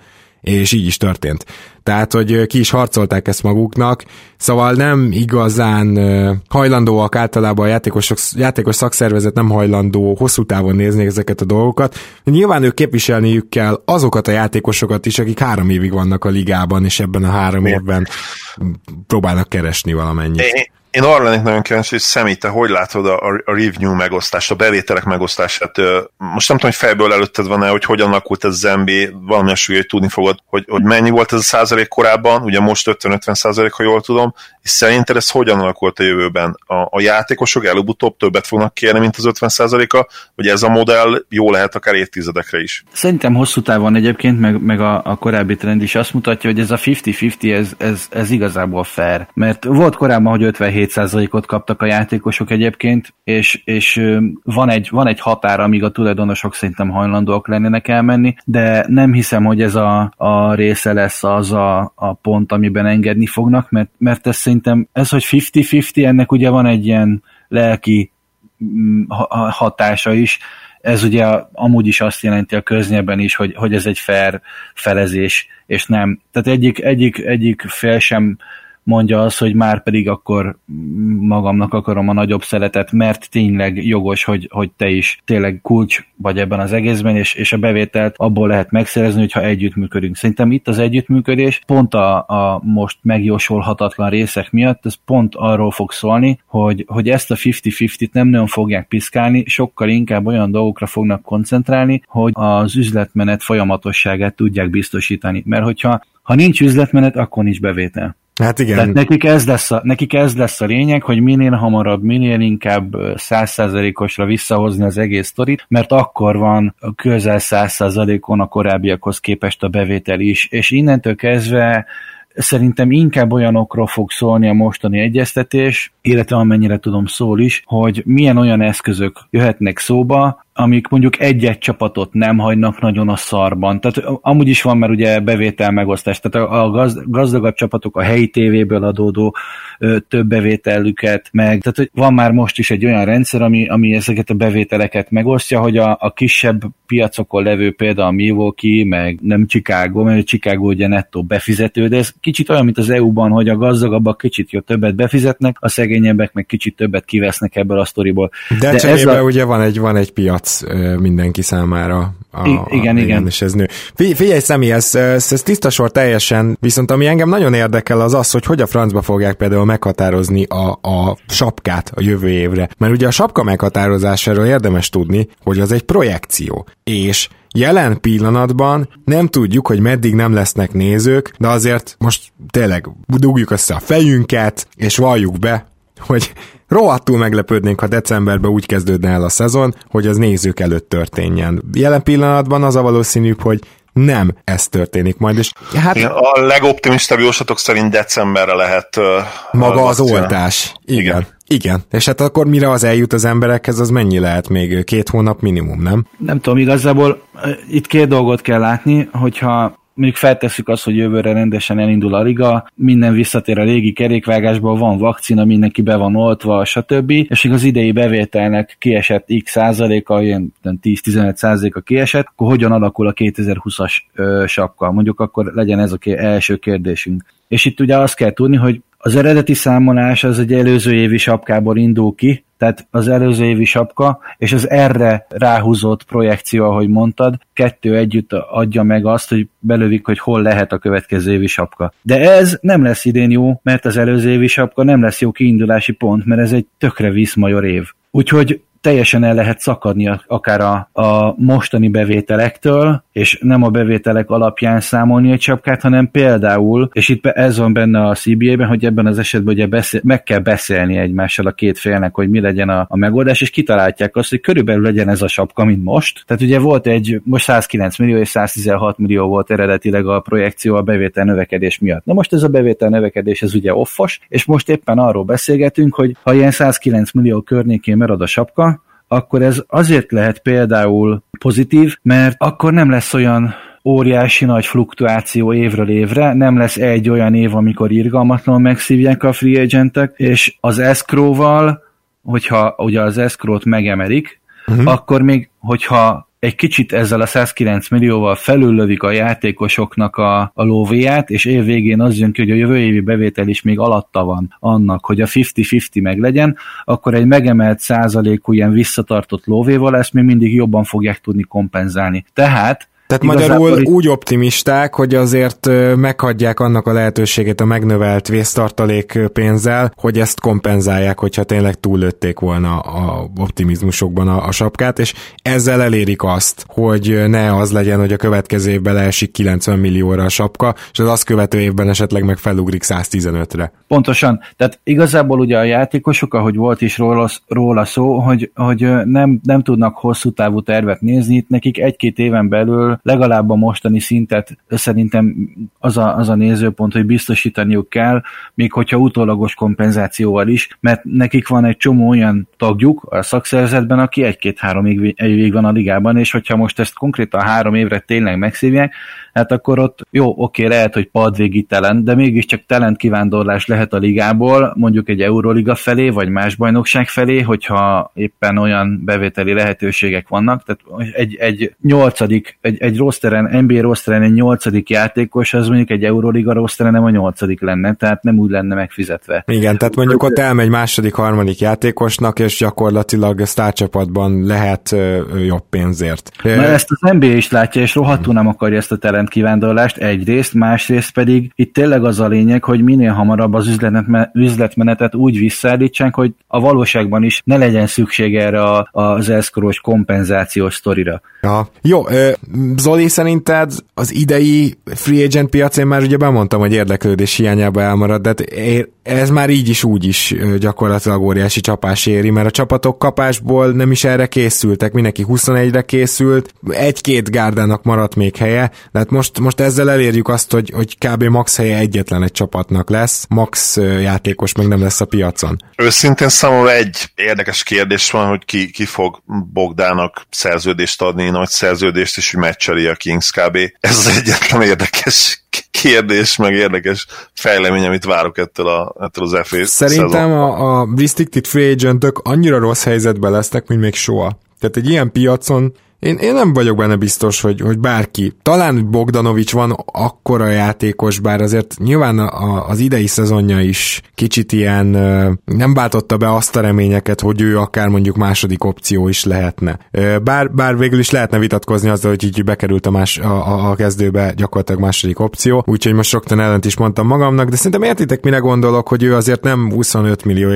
és így is történt. Tehát, hogy ki is harcolták ezt maguknak, szóval nem igazán hajlandóak általában a játékosok, játékos szakszervezet nem hajlandó hosszú távon nézni ezeket a dolgokat. Nyilván ők képviselniük kell azokat a játékosokat is, akik három évig vannak a ligában, és ebben a három évben próbálnak keresni valamennyit. Én, arra lennék nagyon kíváncsi, hogy Szemi, te hogy látod a, a review megosztást, a bevételek megosztását? Most nem tudom, hogy fejből előtted van-e, hogy hogyan alakult ez az NBA, valami súly, hogy tudni fogod, hogy, hogy mennyi volt ez a százalék korábban, ugye most 50-50 százalék, ha jól tudom, és szerinted ez hogyan alakult a jövőben? A, a játékosok előbb-utóbb többet fognak kérni, mint az 50 százaléka, vagy ez a modell jó lehet akár évtizedekre is? Szerintem hosszú távon egyébként, meg, meg a, a korábbi trend is azt mutatja, hogy ez a 50-50, ez, ez, ez igazából fair. Mert volt korábban, hogy 57 7%-ot kaptak a játékosok egyébként, és, és van, egy, van egy határ, amíg a tulajdonosok szerintem hajlandóak lennének elmenni, de nem hiszem, hogy ez a, a része lesz az a, a pont, amiben engedni fognak, mert, mert ez szerintem, ez, hogy 50-50, ennek ugye van egy ilyen lelki mm, hatása is, ez ugye amúgy is azt jelenti a köznyelben is, hogy, hogy ez egy fair felezés, és nem. Tehát egyik, egyik, egyik fél sem mondja az, hogy már pedig akkor magamnak akarom a nagyobb szeletet, mert tényleg jogos, hogy, hogy te is tényleg kulcs vagy ebben az egészben, és, és a bevételt abból lehet megszerezni, hogyha együttműködünk. Szerintem itt az együttműködés pont a, a most megjósolhatatlan részek miatt, ez pont arról fog szólni, hogy, hogy ezt a 50-50-t nem nagyon fogják piszkálni, sokkal inkább olyan dolgokra fognak koncentrálni, hogy az üzletmenet folyamatosságát tudják biztosítani. Mert hogyha ha nincs üzletmenet, akkor nincs bevétel. Hát igen. Tehát nekik ez, lesz a, nekik ez lesz a lényeg, hogy minél hamarabb, minél inkább százszázalékosra visszahozni az egész sztorit, mert akkor van közel százszázalékon a korábbiakhoz képest a bevétel is, és innentől kezdve szerintem inkább olyanokról fog szólni a mostani egyeztetés, illetve amennyire tudom szól is, hogy milyen olyan eszközök jöhetnek szóba, amik mondjuk egy-egy csapatot nem hagynak nagyon a szarban. Tehát amúgy is van, mert ugye bevétel megosztás, tehát a gazdagabb csapatok a helyi tévéből adódó ö, több bevételüket, meg tehát hogy van már most is egy olyan rendszer, ami, ami ezeket a bevételeket megosztja, hogy a, a kisebb piacokon levő például a Milwaukee, meg nem Chicago, mert Chicago ugye nettó befizető, de ez kicsit olyan, mint az EU-ban, hogy a gazdagabbak kicsit jó többet befizetnek, a szegényebbek meg kicsit többet kivesznek ebből a sztoriból. De, de ez a... ugye van egy, van egy piac piac mindenki számára. A, I- igen, a, igen. És ez nő. Figyelj, Szemi, ez, ez, ez tiszta sor teljesen, viszont ami engem nagyon érdekel az az, hogy hogy a francba fogják például meghatározni a, a sapkát a jövő évre. Mert ugye a sapka meghatározásáról érdemes tudni, hogy az egy projekció. És Jelen pillanatban nem tudjuk, hogy meddig nem lesznek nézők, de azért most tényleg dugjuk össze a fejünket, és valljuk be, hogy rohadtul meglepődnénk, ha decemberben úgy kezdődne el a szezon, hogy az nézők előtt történjen. Jelen pillanatban az a valószínűbb, hogy nem ez történik majd. És hát, Igen, a legoptimistább jóslatok szerint decemberre lehet uh, maga az oltás. Igen. Igen. Igen, és hát akkor mire az eljut az emberekhez, az mennyi lehet még? Két hónap minimum, nem? Nem tudom, igazából itt két dolgot kell látni, hogyha mondjuk feltesszük azt, hogy jövőre rendesen elindul a liga, minden visszatér a régi kerékvágásból, van vakcina, mindenki be van oltva, stb. És az idei bevételnek kiesett x százaléka, ilyen 10-15 százaléka kiesett, akkor hogyan alakul a 2020-as sapka? Mondjuk akkor legyen ez a első kérdésünk. És itt ugye azt kell tudni, hogy az eredeti számolás az egy előző évi sapkából indul ki, tehát az előző évi sapka, és az erre ráhúzott projekció, ahogy mondtad, kettő együtt adja meg azt, hogy belövik, hogy hol lehet a következő évi sapka. De ez nem lesz idén jó, mert az előző évi sapka nem lesz jó kiindulási pont, mert ez egy tökre viszmajor év. Úgyhogy teljesen el lehet szakadni akár a, a mostani bevételektől, és nem a bevételek alapján számolni egy csapkát, hanem például, és itt ez van benne a CBA-ben, hogy ebben az esetben ugye beszél, meg kell beszélni egymással a két félnek, hogy mi legyen a, a megoldás, és kitalálják azt, hogy körülbelül legyen ez a sapka, mint most. Tehát ugye volt egy, most 109 millió és 116 millió volt eredetileg a projekció a bevétel növekedés miatt. Na most ez a bevétel növekedés, ez ugye offos, és most éppen arról beszélgetünk, hogy ha ilyen 109 millió környékén marad a sapka, akkor ez azért lehet például pozitív, mert akkor nem lesz olyan óriási nagy fluktuáció évről évre, nem lesz egy olyan év, amikor irgalmatlanul megszívják a free agentek, és az escrow-val, hogyha ugye az escrow-t megemelik, uh-huh. akkor még, hogyha egy kicsit ezzel a 109 millióval felüllövik a játékosoknak a, a lóvéját, és év végén az jön ki, hogy a jövő évi bevétel is még alatta van annak, hogy a 50-50 meg legyen, akkor egy megemelt százalékú ilyen visszatartott lóvéval ezt még mindig jobban fogják tudni kompenzálni. Tehát tehát Igazából magyarul itt... úgy optimisták, hogy azért meghagyják annak a lehetőségét a megnövelt vésztartalék pénzzel, hogy ezt kompenzálják, hogyha tényleg túllőtték volna a optimizmusokban a, a sapkát, és ezzel elérik azt, hogy ne az legyen, hogy a következő évben leesik 90 millióra a sapka, és az azt követő évben esetleg meg felugrik 115-re. Pontosan. Tehát igazából ugye a játékosok, ahogy volt is róla, róla szó, hogy, hogy nem, nem tudnak hosszú távú tervet nézni, itt nekik egy-két éven belül legalább a mostani szintet szerintem az a, az a nézőpont, hogy biztosítaniuk kell, még hogyha utólagos kompenzációval is, mert nekik van egy csomó olyan tagjuk a szakszervezetben, aki egy-két-három évig van a ligában, és hogyha most ezt konkrétan három évre tényleg megszívják, hát akkor ott jó, oké, lehet, hogy padvégi talent, de mégiscsak talent kivándorlás lehet a ligából, mondjuk egy Euroliga felé, vagy más bajnokság felé, hogyha éppen olyan bevételi lehetőségek vannak, tehát egy, egy nyolcadik, egy, egy rosteren, NBA rosteren egy nyolcadik játékos, az mondjuk egy Euroliga rosteren nem a nyolcadik lenne, tehát nem úgy lenne megfizetve. Igen, tehát mondjuk ott elmegy második, harmadik játékosnak, és gyakorlatilag sztárcsapatban lehet jobb pénzért. Na ezt az NBA is látja, és rohadtul nem akarja ezt a talent kivándorlást egyrészt, másrészt pedig itt tényleg az a lényeg, hogy minél hamarabb az üzletmenetet úgy visszaállítsák, hogy a valóságban is ne legyen szükség erre az elszkoros kompenzációs sztorira. Ja. Jó, Zoli, szerinted az idei free agent piac, én már ugye bemondtam, hogy érdeklődés hiányába elmarad, de ez már így is úgy is gyakorlatilag óriási csapás éri, mert a csapatok kapásból nem is erre készültek, mindenki 21-re készült, egy-két gárdának maradt még helye, de hát most, most ezzel elérjük azt, hogy, hogy kb. max helye egyetlen egy csapatnak lesz, max játékos meg nem lesz a piacon. Őszintén számomra egy érdekes kérdés van, hogy ki, ki fog Bogdának szerződést adni, nagy szerződést, és hogy meccseli a Kings kb. Ez az egyetlen érdekes kérdés, meg érdekes fejlemény, amit várok ettől, a, ettől az FA Szerintem a, a restricted free agentök annyira rossz helyzetben lesznek, mint még soha. Tehát egy ilyen piacon én, én nem vagyok benne biztos, hogy, hogy bárki. Talán Bogdanovics van akkora játékos, bár azért nyilván a, az idei szezonja is kicsit ilyen nem váltotta be azt a reményeket, hogy ő akár mondjuk második opció is lehetne. Bár, bár végül is lehetne vitatkozni azzal, hogy így bekerült a, más, a, a kezdőbe gyakorlatilag második opció, úgyhogy most soktan ellent is mondtam magamnak, de szerintem értitek, mire gondolok, hogy ő azért nem 25 millió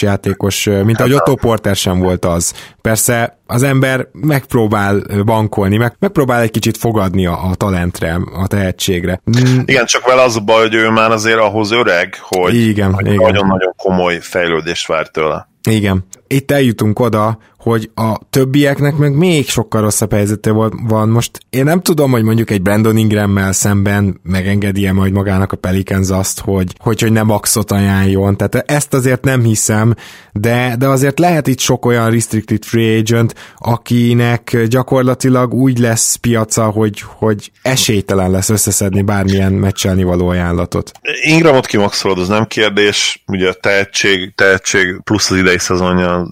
játékos, mint ahogy Otto Porter sem volt az. Persze az ember megpróbál bankolni, meg, megpróbál egy kicsit fogadni a, a talentre, a tehetségre. Mm. Igen, csak vele az a baj, hogy ő már azért ahhoz öreg, hogy igen, igen. nagyon-nagyon komoly fejlődést vár tőle. Igen. Itt eljutunk oda, hogy a többieknek meg még sokkal rosszabb helyzete van. Most én nem tudom, hogy mondjuk egy Brandon Ingrammel szemben megengedi-e majd magának a Pelicans azt, hogy, hogy, hogy nem maxot ajánljon. Tehát ezt azért nem hiszem, de, de azért lehet itt sok olyan restricted free agent, akinek gyakorlatilag úgy lesz piaca, hogy, hogy esélytelen lesz összeszedni bármilyen meccselni való ajánlatot. Ingramot kimaxolod, az nem kérdés, ugye a tehetség, tehetség plusz az idei szezonja,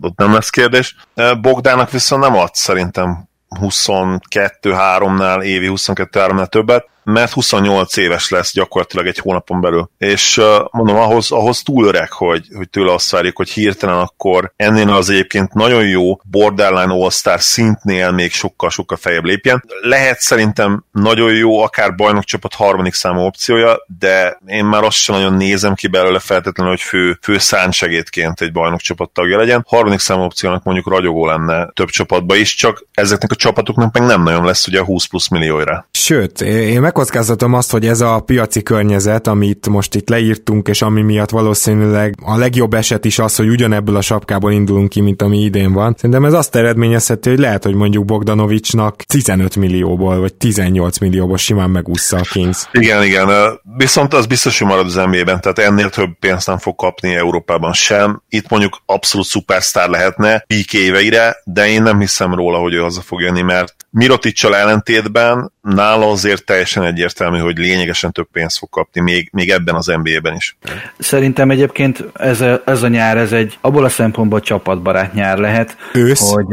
ott nem lesz kérdés. Bogdának viszont nem ad szerintem 22-3-nál, évi 22-3-nál többet mert 28 éves lesz gyakorlatilag egy hónapon belül. És mondom, ahhoz, ahhoz túl öreg, hogy, hogy tőle azt várjuk, hogy hirtelen akkor ennél az egyébként nagyon jó borderline all-star szintnél még sokkal-sokkal fejebb lépjen. Lehet szerintem nagyon jó, akár bajnokcsapat harmadik számú opciója, de én már azt sem nagyon nézem ki belőle feltétlenül, hogy fő, fő szántsegédként egy bajnokcsapat tagja legyen. Harmadik számú opciónak mondjuk ragyogó lenne több csapatba is, csak ezeknek a csapatoknak meg nem nagyon lesz ugye 20 plusz millióra. Sőt, én meg megkockáztatom azt, hogy ez a piaci környezet, amit most itt leírtunk, és ami miatt valószínűleg a legjobb eset is az, hogy ugyanebből a sapkából indulunk ki, mint ami idén van. Szerintem ez azt eredményezheti, hogy lehet, hogy mondjuk Bogdanovicsnak 15 millióból, vagy 18 millióból simán megúszza a Kings. Igen, igen. Viszont az biztos, hogy marad az NBA-ben, tehát ennél több pénzt nem fog kapni Európában sem. Itt mondjuk abszolút szupersztár lehetne pík éveire, de én nem hiszem róla, hogy ő haza fog jönni, mert Miroticsal ellentétben nála azért teljesen egyértelmű, hogy lényegesen több pénzt fog kapni, még, még ebben az NBA-ben is. Szerintem egyébként ez a, ez a nyár, ez egy abból a szempontból csapatbarát nyár lehet, Ősz? hogy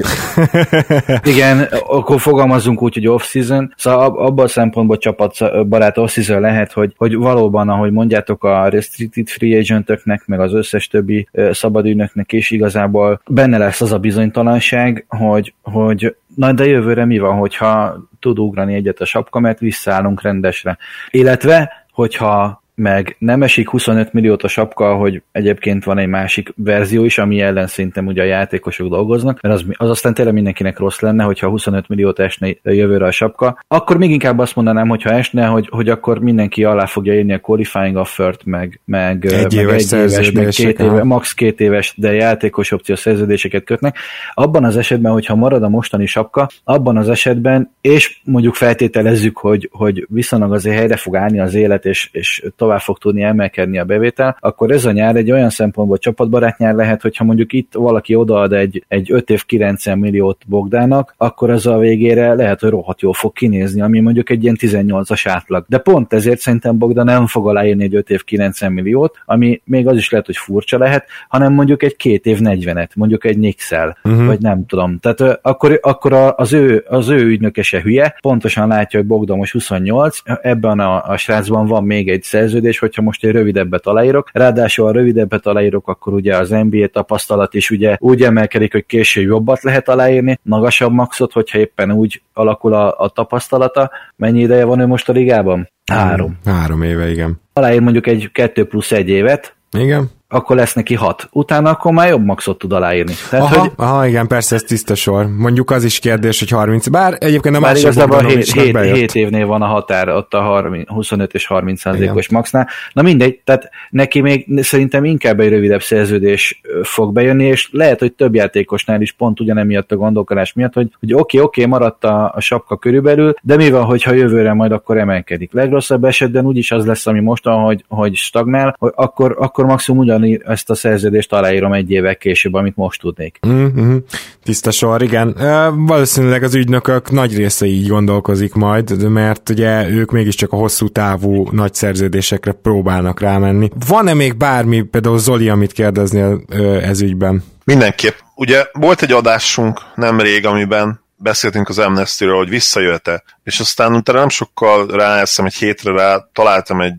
igen, akkor fogalmazunk úgy, hogy off-season, szóval abban a szempontból csapatbarát off-season lehet, hogy, hogy valóban, ahogy mondjátok, a restricted free agentöknek, meg az összes többi szabadügynöknek is igazából benne lesz az a bizonytalanság, hogy, hogy na de jövőre mi van, hogyha tud ugrani egyet a sapka, mert visszaállunk rendesre. Illetve, hogyha meg nem esik 25 milliót a sapka, hogy egyébként van egy másik verzió is, ami ellen szerintem ugye a játékosok dolgoznak, mert az, az aztán tényleg mindenkinek rossz lenne, hogyha 25 milliót esne jövőre a sapka. Akkor még inkább azt mondanám, hogyha esne, hogy, hogy akkor mindenki alá fogja írni a qualifying offert, meg, meg egy meg éves, egy éves meg két éve, max két éves, de játékos opció szerződéseket kötnek. Abban az esetben, hogyha marad a mostani sapka, abban az esetben, és mondjuk feltételezzük, hogy, hogy viszonylag azért helyre fog állni az élet, és, és tovább fog tudni emelkedni a bevétel, akkor ez a nyár egy olyan szempontból csapatbarát nyár lehet, hogyha mondjuk itt valaki odaad egy, egy 5 év 90 milliót Bogdának, akkor az a végére lehet, hogy rohadt jól fog kinézni, ami mondjuk egy ilyen 18-as átlag. De pont ezért szerintem Bogdan nem fog aláírni egy 5 év 90 milliót, ami még az is lehet, hogy furcsa lehet, hanem mondjuk egy két év 40-et, mondjuk egy Nixel, uh-huh. vagy nem tudom. Tehát akkor, akkor az ő, az ő ügynökese hülye, pontosan látja, hogy Bogdan most 28, ebben a, a srácban van még egy szerződés, hogyha most egy rövidebbet aláírok. Ráadásul a rövidebbet aláírok, akkor ugye az NBA tapasztalat is ugye úgy emelkedik, hogy később jobbat lehet aláírni, magasabb maxot, hogyha éppen úgy alakul a, a tapasztalata. Mennyi ideje van ő most a ligában? Három. Három éve, igen. Aláír mondjuk egy kettő plusz egy évet, Igen? Akkor lesz neki hat. Utána akkor már jobb maxot tud aláírni. Tehát, Aha, hogy aha, igen, persze ez tiszta sor. Mondjuk az is kérdés, hogy 30, bár egyébként a másik igazából oldalon 7, is 7, bejött. 7 évnél van a határ, ott a 30, 25 és 30 százalékos maxnál. Na mindegy, tehát neki még szerintem inkább egy rövidebb szerződés fog bejönni, és lehet, hogy több játékosnál is pont ugyanemiatt a gondolkodás miatt, hogy, hogy oké, okay, oké, okay, maradt a, a sapka körülbelül, de mi van, hogyha jövőre majd akkor emelkedik. Legrosszabb esetben úgyis az lesz, ami mostan, hogy, hogy stagnál, hogy akkor, akkor maximum ugyanígy ezt a szerződést aláírom egy évvel később, amit most tudnék. Mm-hmm. Tiszta sor, igen. Valószínűleg az ügynökök nagy része így gondolkozik majd, mert ugye ők mégiscsak a hosszú távú nagy szerződésekre próbálnak rámenni. Van-e még bármi, például Zoli, amit kérdeznél ö, ez ügyben? Mindenképp. Ugye volt egy adásunk nemrég, amiben beszéltünk az amnesty hogy visszajöhet-e, és aztán utána nem sokkal rá, egy hétre rá találtam egy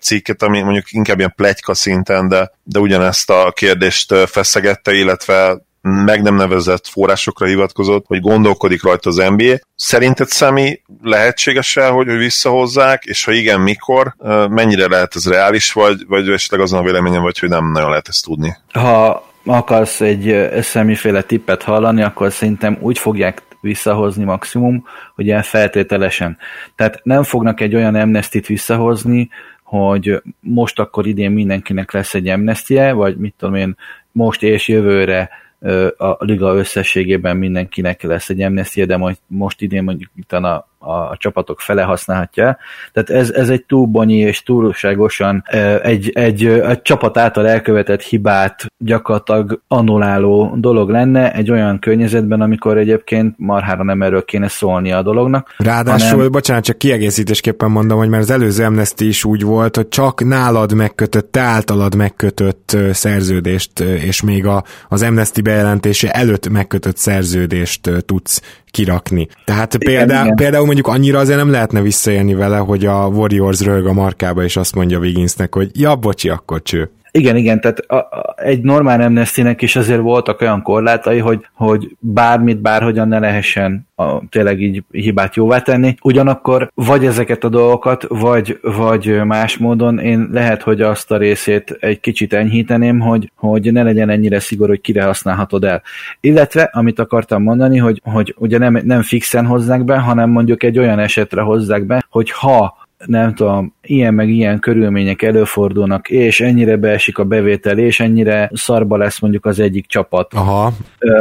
cikket, ami mondjuk inkább ilyen plegyka szinten, de, de ugyanezt a kérdést feszegette, illetve meg nem nevezett forrásokra hivatkozott, hogy gondolkodik rajta az NBA. Szerinted Szemi lehetséges-e, hogy, hogy visszahozzák, és ha igen, mikor? Mennyire lehet ez reális, vagy, vagy esetleg azon a véleményem vagy, hogy nem nagyon lehet ezt tudni? ha akarsz egy semmiféle tippet hallani, akkor szerintem úgy fogják visszahozni maximum, hogy ilyen feltételesen. Tehát nem fognak egy olyan amnestit visszahozni, hogy most akkor idén mindenkinek lesz egy amnestie, vagy mit tudom én, most és jövőre a liga összességében mindenkinek lesz egy amnestie, de majd most idén mondjuk itt a, a csapatok fele használhatja. Tehát ez, ez egy túl bonyi és túlságosan egy, egy, egy csapat által elkövetett hibát gyakorlatilag annuláló dolog lenne egy olyan környezetben, amikor egyébként marhára nem erről kéne szólnia a dolognak. Ráadásul, hanem- bocsánat, csak kiegészítésképpen mondom, hogy mert az előző Amnesty is úgy volt, hogy csak nálad megkötött, te általad megkötött szerződést, és még a, az Amnesty bejelentése előtt megkötött szerződést tudsz kirakni. Tehát például, igen. például mondjuk annyira azért nem lehetne visszaélni vele, hogy a Warriors röhög a markába, és azt mondja Wigginsnek, hogy ja, bocsi, akkor cső. Igen, igen, tehát a, a, egy normál amnestynek is azért voltak olyan korlátai, hogy, hogy bármit, bárhogyan ne lehessen a, tényleg így hibát jóvá tenni. Ugyanakkor vagy ezeket a dolgokat, vagy, vagy más módon én lehet, hogy azt a részét egy kicsit enyhíteném, hogy, hogy ne legyen ennyire szigorú, hogy kire használhatod el. Illetve, amit akartam mondani, hogy, hogy ugye nem, nem fixen hozzák be, hanem mondjuk egy olyan esetre hozzák be, hogy ha nem tudom, ilyen meg ilyen körülmények előfordulnak, és ennyire beesik a bevétel, és ennyire szarba lesz mondjuk az egyik csapat, Aha,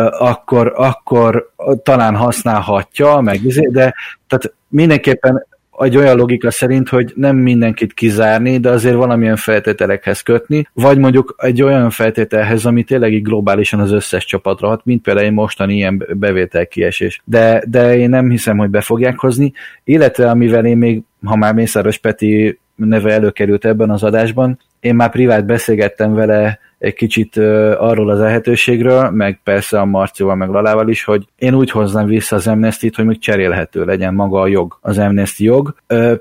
akkor, akkor talán használhatja, meg izé, de tehát mindenképpen egy olyan logika szerint, hogy nem mindenkit kizárni, de azért valamilyen feltételekhez kötni, vagy mondjuk egy olyan feltételhez, ami tényleg így globálisan az összes csapatra hat, mint például egy mostani ilyen bevételkiesés. De, de én nem hiszem, hogy be fogják hozni, illetve amivel én még, ha már Mészáros Peti neve előkerült ebben az adásban, én már privát beszélgettem vele egy kicsit arról az lehetőségről, meg persze a Marcióval, meg Lalával is, hogy én úgy hoznám vissza az amnesty hogy még cserélhető legyen maga a jog, az amnesty jog.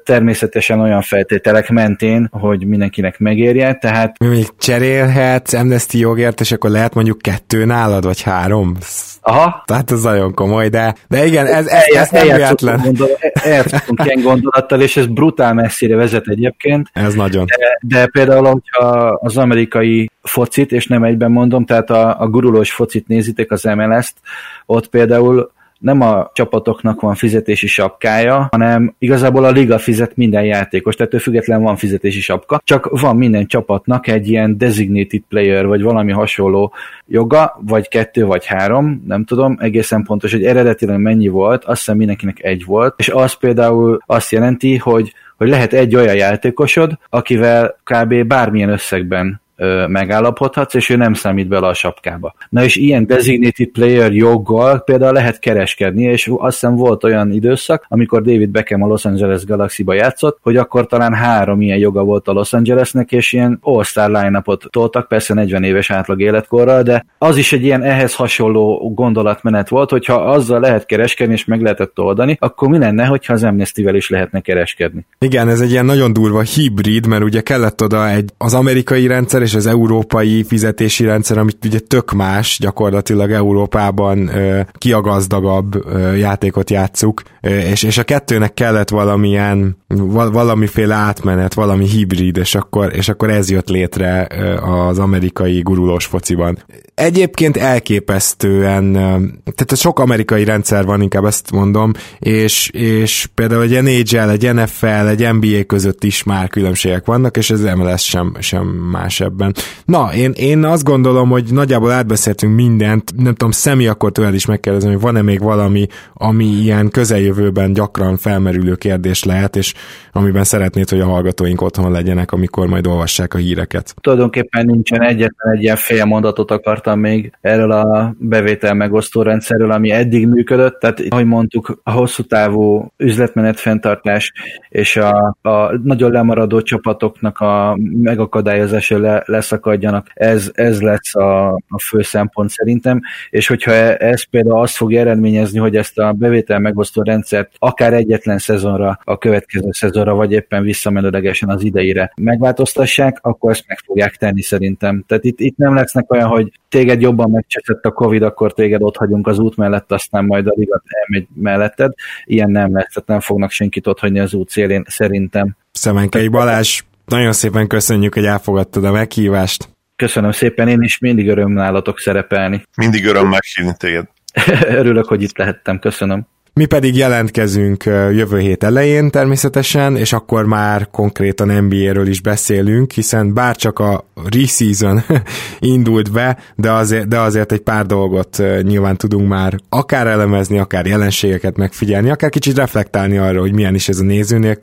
Természetesen olyan feltételek mentén, hogy mindenkinek megérje, tehát... Még cserélhetsz amnesty jogért, és akkor lehet mondjuk kettő nálad, vagy három? Aha. Tehát ez nagyon komoly, de, de igen, ez, ez, ez nem véletlen. Eljátszottunk ilyen gondolattal, és ez brutál messzire vezet egyébként. Ez nagyon. De, de például, hogyha az amerikai focit, és nem egyben mondom, tehát a, a gurulós focit nézitek, az MLS-t, ott például nem a csapatoknak van fizetési sapkája, hanem igazából a liga fizet minden játékos, tehát ő független van fizetési sapka, csak van minden csapatnak egy ilyen designated player, vagy valami hasonló joga, vagy kettő, vagy három, nem tudom egészen pontos, hogy eredetileg mennyi volt, azt hiszem mindenkinek egy volt, és az például azt jelenti, hogy hogy lehet egy olyan játékosod, akivel kb. bármilyen összegben megállapodhatsz, és ő nem számít bele a sapkába. Na és ilyen designated player joggal például lehet kereskedni, és azt hiszem volt olyan időszak, amikor David Beckham a Los Angeles Galaxy-ba játszott, hogy akkor talán három ilyen joga volt a Los Angelesnek, és ilyen all-star line-upot toltak, persze 40 éves átlag életkorral, de az is egy ilyen ehhez hasonló gondolatmenet volt, hogyha azzal lehet kereskedni, és meg lehetett oldani, akkor mi lenne, hogyha az amnesty is lehetne kereskedni? Igen, ez egy ilyen nagyon durva hibrid, mert ugye kellett oda egy, az amerikai rendszer és az európai fizetési rendszer, amit ugye tök más, gyakorlatilag Európában ki játékot játszuk, és, és a kettőnek kellett valamilyen, valamiféle átmenet, valami hibrid, és akkor, és akkor ez jött létre az amerikai gurulós fociban. Egyébként elképesztően, tehát sok amerikai rendszer van, inkább ezt mondom, és, és például egy NHL, egy NFL, egy NBA között is már különbségek vannak, és ez MLS sem, sem más ebben. Na, én, én azt gondolom, hogy nagyjából átbeszéltünk mindent, nem tudom, Szemi akkor tőled is megkérdezem, hogy van-e még valami, ami ilyen közeljövőben gyakran felmerülő kérdés lehet, és amiben szeretnéd, hogy a hallgatóink otthon legyenek, amikor majd olvassák a híreket. Tulajdonképpen nincsen egyetlen egy ilyen fél mondatot akartam még erről a bevétel megosztó rendszerről, ami eddig működött, tehát ahogy mondtuk, a hosszú távú üzletmenet fenntartás és a, a nagyon lemaradó csapatoknak a megakadályozása le, leszakadjanak, ez, ez lesz a, a fő szempont szerintem, és hogyha ez például azt fog eredményezni, hogy ezt a bevétel megosztó rendszert akár egyetlen szezonra, a következő szezonra, vagy éppen visszamenőlegesen az idejére megváltoztassák, akkor ezt meg fogják tenni szerintem. Tehát itt, itt nem lesznek olyan, hogy téged jobban megcseszett a Covid, akkor téged ott hagyunk az út mellett, aztán majd a ligat elmegy melletted. Ilyen nem lesz, tehát nem fognak senkit ott hagyni az út szélén, szerintem. Szemenkei Balázs, nagyon szépen köszönjük, hogy elfogadtad a meghívást. Köszönöm szépen, én is mindig öröm nálatok szerepelni. Mindig öröm meghívni téged. Örülök, hogy itt lehettem, köszönöm. Mi pedig jelentkezünk jövő hét elején természetesen, és akkor már konkrétan NBA-ről is beszélünk, hiszen bár csak a re-season indult be, de azért, de azért egy pár dolgot nyilván tudunk már akár elemezni, akár jelenségeket megfigyelni, akár kicsit reflektálni arra, hogy milyen is ez a néző.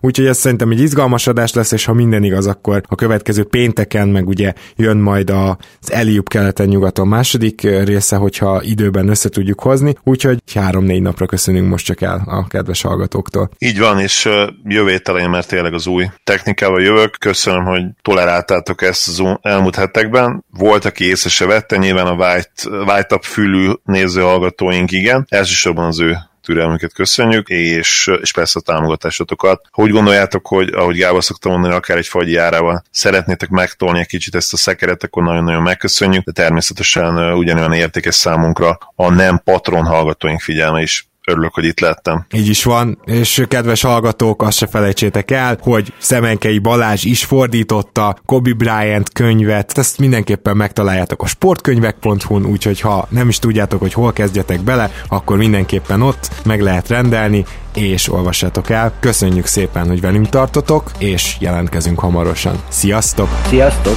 Úgyhogy ez szerintem egy izgalmas adás lesz, és ha minden igaz, akkor a következő pénteken meg ugye jön majd az Eliup keleten-nyugaton második része, hogyha időben össze tudjuk hozni, úgyhogy három-négy napra köszönünk most csak el a kedves hallgatóktól. Így van, és jövő ételején, mert tényleg az új technikával jövök. Köszönöm, hogy toleráltátok ezt az elmúlt hetekben. Volt, aki észre se vette, nyilván a white, white up fülű néző hallgatóink igen. Elsősorban az ő türelmüket köszönjük, és, és persze a támogatásotokat. Ha úgy gondoljátok, hogy ahogy Gábor szoktam mondani, akár egy fagy járával szeretnétek megtolni egy kicsit ezt a szekeret, akkor nagyon-nagyon megköszönjük, de természetesen ugyanolyan értékes számunkra a nem patron hallgatóink figyelme is örülök, hogy itt lettem. Így is van, és kedves hallgatók, azt se felejtsétek el, hogy Szemenkei Balázs is fordította Kobe Bryant könyvet, ezt mindenképpen megtaláljátok a sportkönyvek.hu-n, úgyhogy ha nem is tudjátok, hogy hol kezdjetek bele, akkor mindenképpen ott meg lehet rendelni, és olvassátok el. Köszönjük szépen, hogy velünk tartotok, és jelentkezünk hamarosan. Sziasztok! Sziasztok!